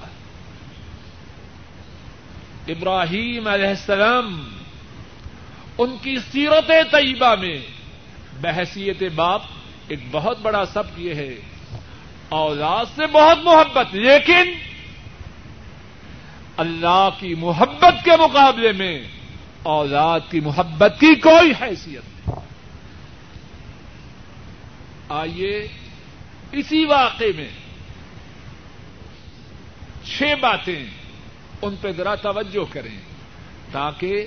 ابراہیم علیہ السلام ان کی سیرت طیبہ میں بحثیت باپ ایک بہت بڑا سبق یہ ہے۔ اولاد سے بہت محبت، لیکن اللہ کی محبت کے مقابلے میں اولاد کی محبت کی کوئی حیثیت نہیں۔ آئیے اسی واقعے میں چھ باتیں ان پہ ذرا توجہ کریں تاکہ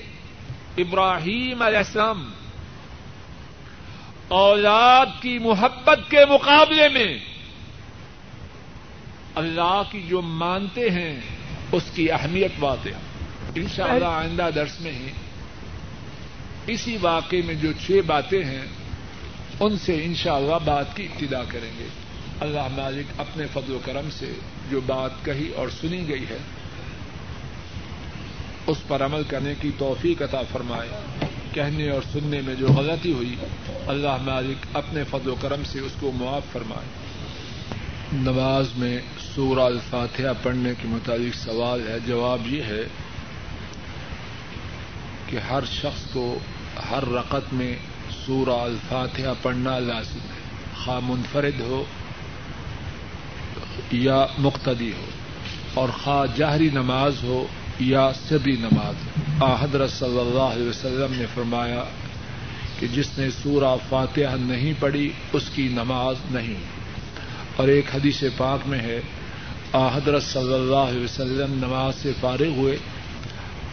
ابراہیم علیہ السلام اولاد کی محبت کے مقابلے میں اللہ کی جو مانتے ہیں اس کی اہمیت واضح ان شاء اللہ آئندہ درس میں ہی اسی واقعے میں جو چھ باتیں ہیں، ان سے ان شاء اللہ بات کی ابتدا کریں گے۔ اللہ مالک اپنے فضل و کرم سے جو بات کہی اور سنی گئی ہے، اس پر عمل کرنے کی توفیق عطا فرمائے۔ کہنے اور سننے میں جو غلطی ہوئی، اللہ مالک اپنے فضل و کرم سے اس کو معاف فرمائے۔ نماز میں سورہ الفاتحہ پڑھنے کے متعلق سوال ہے، جواب یہ ہے کہ ہر شخص کو ہر رقط میں سورہ الفاتحہ پڑھنا لازم ہے۔ خواہ منفرد ہو یا مقتدی ہو، اور خواہ جہری نماز ہو یا سبھی نماز حضرت صلی اللہ علیہ وسلم نے فرمایا کہ جس نے سورہ فاتحہ نہیں پڑھی، اس کی نماز نہیں۔ اور ایک حدیث پاک میں ہے حضرت صلی اللہ علیہ وسلم نماز سے فارغ ہوئے،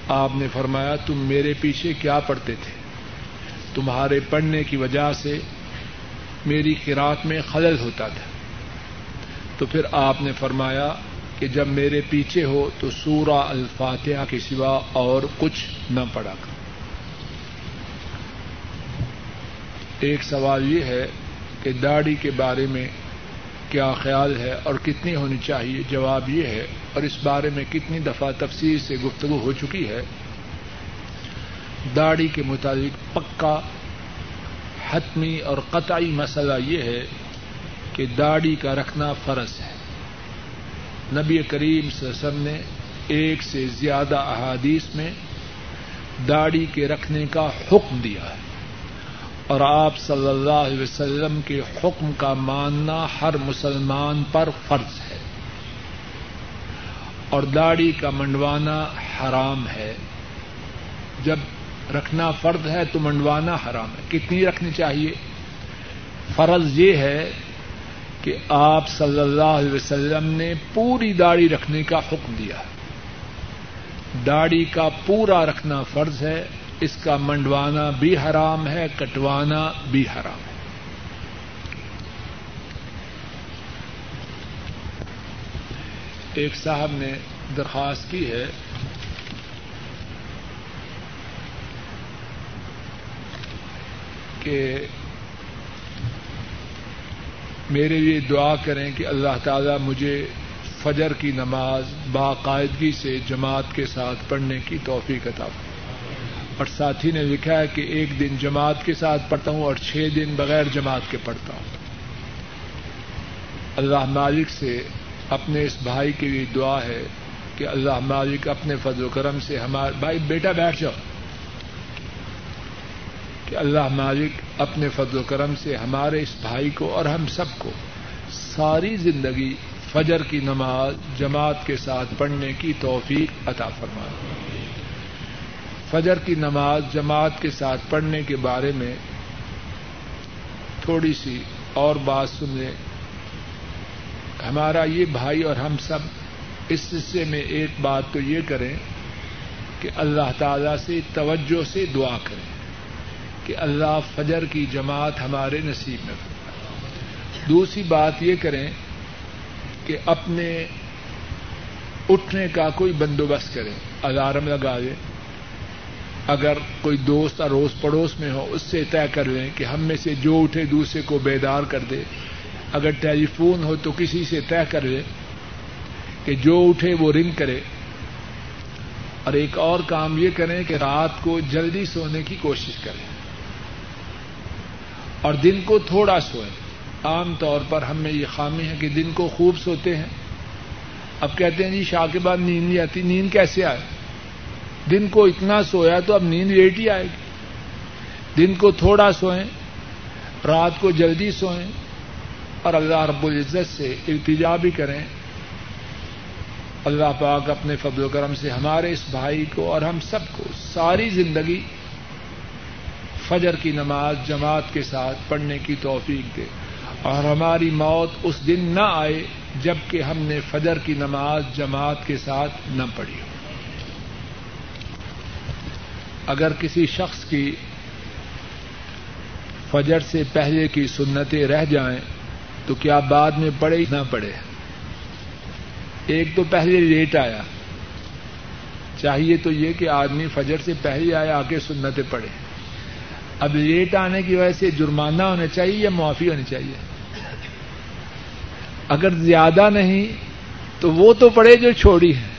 آپ نے فرمایا، تم میرے پیچھے کیا پڑھتے تھے؟ تمہارے پڑھنے کی وجہ سے میری قرات میں خلل ہوتا تھا۔ تو پھر آپ نے فرمایا کہ جب میرے پیچھے ہو تو سورہ الفاتحہ کے سوا اور کچھ نہ پڑا کر۔ ایک سوال یہ ہے کہ داڑھی کے بارے میں کیا خیال ہے اور کتنی ہونی چاہیے؟ جواب یہ ہے، اور اس بارے میں کتنی دفعہ تفصیل سے گفتگو ہو چکی ہے، داڑھی کے مطابق پکا، حتمی اور قطعی مسئلہ یہ ہے کہ داڑھی کا رکھنا فرض ہے۔ نبی کریم صلی اللہ علیہ وسلم نے ایک سے زیادہ احادیث میں داڑھی کے رکھنے کا حکم دیا ہے۔ اور آپ صلی اللہ علیہ وسلم کے حکم کا ماننا ہر مسلمان پر فرض ہے۔ اور داڑھی کا منڈوانا حرام ہے۔ جب رکھنا فرض ہے تو منڈوانا حرام ہے۔ کتنی رکھنی چاہیے؟ فرض یہ ہے کہ آپ صلی اللہ علیہ وسلم نے پوری داڑھی رکھنے کا حکم دیا۔ داڑھی کا پورا رکھنا فرض ہے۔ اس کا منڈوانا بھی حرام ہے، کٹوانا بھی حرام ہے۔ ایک صاحب نے درخواست کی ہے۔ کہ میرے لیے دعا کریں کہ اللہ تعالیٰ مجھے فجر کی نماز، باقاعدگی سے جماعت کے ساتھ پڑھنے کی توفیق عطا اور ساتھی نے لکھا ہے کہ ایک دن جماعت کے ساتھ پڑھتا ہوں اور چھ دن بغیر جماعت کے پڑھتا ہوں۔ اللہ مالک سے اپنے اس بھائی کے لیے دعا ہے کہ اللہ مالک اپنے فضل و کرم سے ہمارے بھائی بیٹا بیٹھ جاؤ۔ کہ اللہ مالک اپنے فضل و کرم سے ہمارے اس بھائی کو اور ہم سب کو ساری زندگی فجر کی نماز جماعت کے ساتھ پڑھنے کی توفیق عطا فرما فجر کی نماز جماعت کے ساتھ پڑھنے کے بارے میں تھوڑی سی اور بات سن لیں ہمارا یہ بھائی اور ہم سب اس حصے میں ایک بات تو یہ کریں کہ اللہ تعالی سے توجہ سے دعا کریں کہ اللہ فجر کی جماعت ہمارے نصیب میں دوسری بات یہ کریں کہ اپنے اٹھنے کا کوئی بندوبست کریں، الارم لگا دیں۔ اگر کوئی دوست اڑوس پڑوس میں ہو، اس سے طے کر لیں کہ ہم میں سے جو اٹھے دوسرے کو بیدار کر دے۔ اگر ٹیلی فون ہو تو کسی سے طے کر لیں کہ جو اٹھے وہ رنگ کرے۔ اور ایک اور کام یہ کریں کہ رات کو جلدی سونے کی کوشش کریں۔ اور دن کو تھوڑا سوئیں۔ عام طور پر ہم میں یہ خامی ہے کہ دن کو خوب سوتے ہیں۔ اب کہتے ہیں جی شاہ کے بعد نیند نہیں آتی، نیند کیسے آئے؟ دن کو اتنا سویا تو اب نیند لیٹ ہی آئے گی۔ دن کو تھوڑا سوئیں، رات کو جلدی سوئیں اور اللہ رب العزت سے التجا بھی کریں۔ اللہ پاک اپنے فضل و کرم سے ہمارے اس بھائی کو اور ہم سب کو ساری زندگی فجر کی نماز، جماعت کے ساتھ پڑھنے کی توفیق دے۔ اور ہماری موت اس دن نہ آئے جبکہ ہم نے فجر کی نماز، جماعت کے ساتھ نہ پڑھی ہو۔ اگر کسی شخص کی فجر سے پہلے کی سنتیں رہ جائیں، تو کیا بعد میں پڑے نہ پڑے ایک تو پہلے لیٹ آیا۔ چاہیے تو یہ کہ آدمی فجر سے پہلے آیا آ کے سنتیں پڑھے۔ اب لیٹ آنے کی وجہ سے جرمانہ ہونا چاہیے یا معافی ہونی چاہیے؟ اگر زیادہ نہیں، تو وہ تو پڑے جو چھوڑی ہے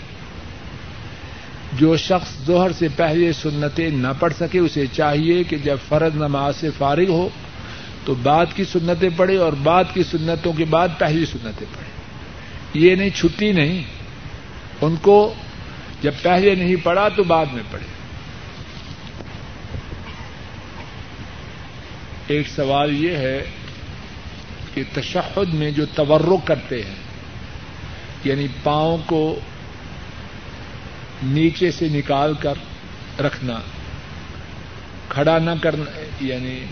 جو شخص ظہر سے پہلے سنتیں نہ پڑھ سکے، اسے چاہیے کہ جب فرض نماز سے فارغ ہو، تو بعد کی سنتیں پڑھے اور بعد کی سنتوں کے بعد پہلی سنتیں پڑھے۔ یہ نہیں، چھٹی نہیں۔ ان کو جب پہلے نہیں پڑھا تو بعد میں پڑھے۔ ایک سوال یہ ہے کہ تشہد میں جو تورک کرتے ہیں یعنی پاؤں کو نیچے سے نکال کر رکھنا، کھڑا نہ کرنا یعنی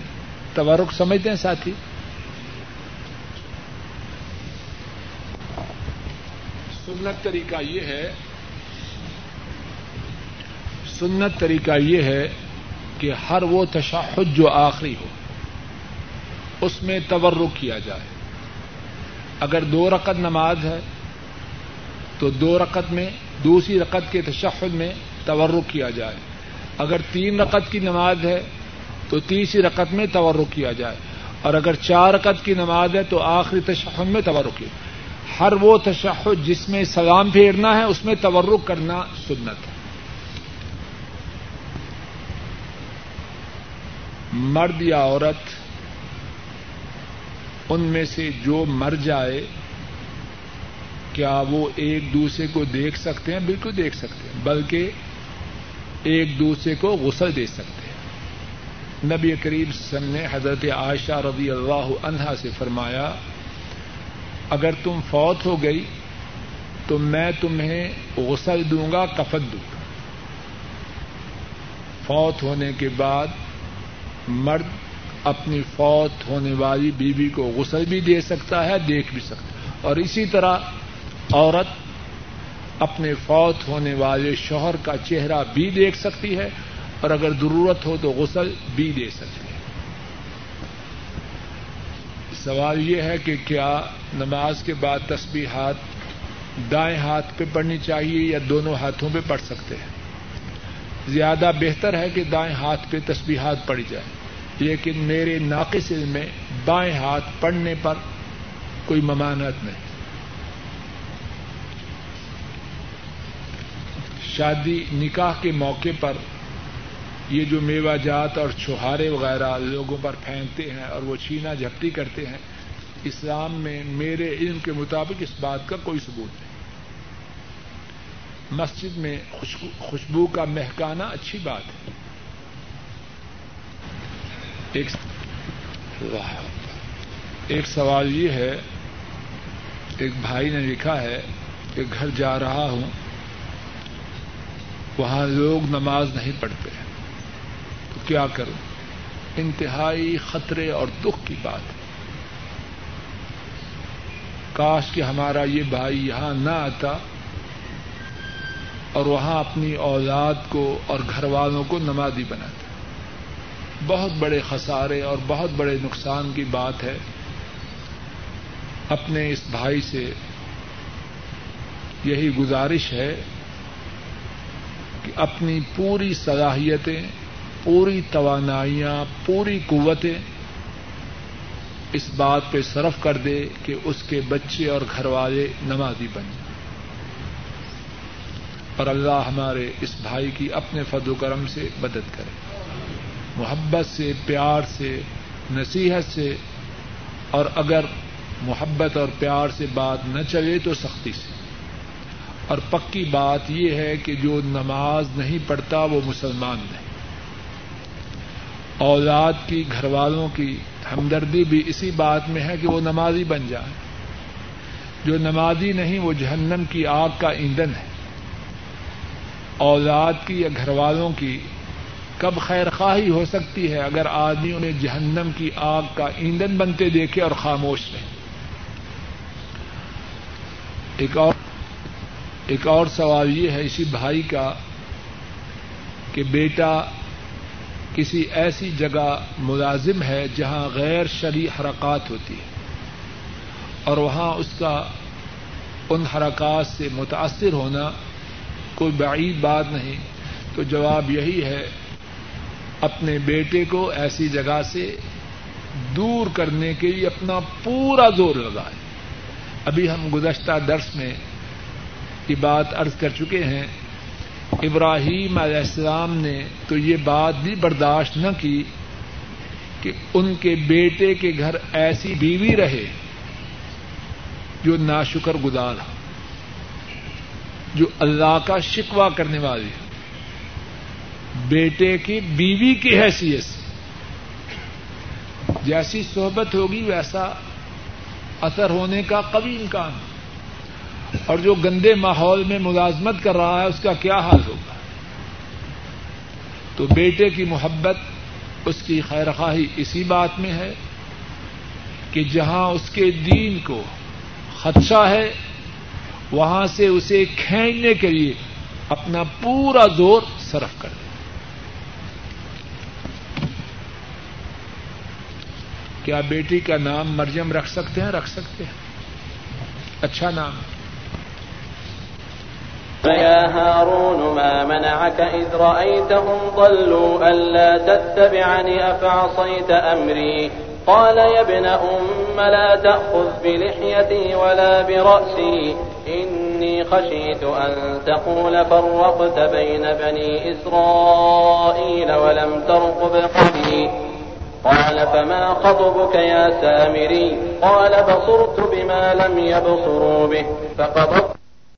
تورک سمجھتے ہیں ساتھی؟ سنت طریقہ یہ ہے، سنت طریقہ یہ ہے کہ ہر وہ تشہد جو آخری ہو، اس میں تورک کیا جائے۔ اگر دو رقط نماز ہے، تو دو رقط میں دوسری رقط کے تشہد میں تورک کیا جائے۔ اگر تین رقط کی نماز ہے، تو تیسری رقط میں تورک کیا جائے۔ اور اگر چار رقط کی نماز ہے، تو آخری تشہد میں تورک کیا۔ ہر وہ تشہد جس میں سلام پھیرنا ہے، اس میں تورک کرنا سنت ہے۔ مرد یا عورت، ان میں سے جو مر جائے کیا وہ ایک دوسرے کو دیکھ سکتے ہیں؟ بالکل دیکھ سکتے ہیں، بلکہ ایک دوسرے کو غسل دے سکتے ہیں۔ نبی کریم سن نے حضرت عائشہ رضی اللہ عنہا سے فرمایا، اگر تم فوت ہو گئی تو میں تمہیں غسل دوں گا، کفن دوں گا۔ فوت ہونے کے بعد مرد اپنی فوت ہونے والی بیوی کو غسل بھی دے سکتا ہے، دیکھ بھی سکتا ہے۔ اور اسی طرح عورت اپنے فوت ہونے والے شوہر کا چہرہ بھی دیکھ سکتی ہے اور اگر ضرورت ہو تو غسل بھی دے سکتی ہے۔ سوال یہ ہے کہ کیا نماز کے بعد تسبیحات دائیں ہاتھ پہ پڑھنی چاہیے یا دونوں ہاتھوں پہ پڑھ سکتے ہیں؟ زیادہ بہتر ہے کہ دائیں ہاتھ پہ تسبیحات پڑھی جائے، لیکن میرے ناقص علم میں بائیں ہاتھ پڑھنے پر کوئی ممانت نہیں۔ شادی نکاح کے موقع پر یہ جو میوہ جات اور چھہارے وغیرہ لوگوں پر پھینکتے ہیں اور وہ چھینا جھپٹی کرتے ہیں، اسلام میں میرے علم کے مطابق اس بات کا کوئی ثبوت نہیں۔ مسجد میں خوشبو کا مہکانا اچھی بات ہے۔ ایک ایک سوال یہ ہے، ایک بھائی نے لکھا ہے کہ گھر جا رہا ہوں۔ وہاں لوگ نماز نہیں پڑھتے تو کیا کروں؟ انتہائی خطرے اور دکھ کی بات۔ ہے کاش کہ ہمارا یہ بھائی یہاں نہ آتا اور وہاں اپنی اولاد کو اور گھر والوں کو نمازی بناتا۔ بہت بڑے خسارے اور بہت بڑے نقصان کی بات ہے۔ اپنے اس بھائی سے یہی گزارش ہے اپنی پوری صلاحیتیں، پوری توانائیاں، پوری قوتیں اس بات پہ صرف کر دے کہ اس کے بچے اور گھر والے نمازی بن جائیں اور اللہ ہمارے اس بھائی کی اپنے فد و کرم سے مدد کرے۔ محبت سے، پیار سے، نصیحت سے۔ اور اگر محبت اور پیار سے بات نہ چلے تو سختی سے۔ اور پکی بات یہ ہے کہ جو نماز نہیں پڑھتا وہ مسلمان نہیں۔ اولاد کی گھر والوں کی ہمدردی بھی اسی بات میں ہے کہ وہ نمازی بن جائے جو نمازی نہیں وہ جہنم کی آگ کا ایندھن ہے۔ اولاد کی یا گھر والوں کی کب خیر خواہی ہو سکتی ہے اگر آدمی انہیں جہنم کی آگ کا ایندھن بنتے دیکھے اور خاموش رہے۔ ایک اور ایک اور سوال یہ ہے اسی بھائی کا کہ بیٹا کسی ایسی جگہ ملازم ہے جہاں غیر شرعی حرکات ہوتی ہے اور وہاں اس کا ان حرکات سے متاثر ہونا کوئی بعید بات نہیں، تو جواب یہی ہے اپنے بیٹے کو ایسی جگہ سے دور کرنے کے لیے اپنا پورا زور لگائے ابھی ہم گزشتہ درس میں یہ بات ارض کر چکے ہیں، ابراہیم علیہ السلام نے تو یہ بات بھی برداشت نہ کی کہ ان کے بیٹے کے گھر ایسی بیوی رہے جو ناشکر گزار ہو، جو اللہ کا شکوا کرنے والی بیٹے کی بیوی کی حیثیت سے جیسی صحبت ہوگی ویسا اثر ہونے کا قوی امکان ہے۔ اور جو گندے ماحول میں ملازمت کر رہا ہے، اس کا کیا حال ہوگا؟ تو بیٹے کی محبت، اس کی خیر خواہی اسی بات میں ہے کہ جہاں اس کے دین کو خدشہ ہے، وہاں سے اسے کھینچنے کے لیے اپنا پورا زور صرف کر دے۔ کیا بیٹی کا نام مریم رکھ سکتے ہیں؟ رکھ سکتے ہیں۔ اچھا نام۔ ہے فيا هارون، ما منعك إذ رأيتهم ضلوا ألا تتبعني؟ أفعصيت أمري؟ قال يا ابن أم، لا تأخذ بلحيتي ولا برأسي. إني خشيت أن تقول فرقت بين بني إسرائيل ولم ترقب قولي قال، فما خطبك يا سامري؟ قال، بصرت بما لم يبصروا به فقضت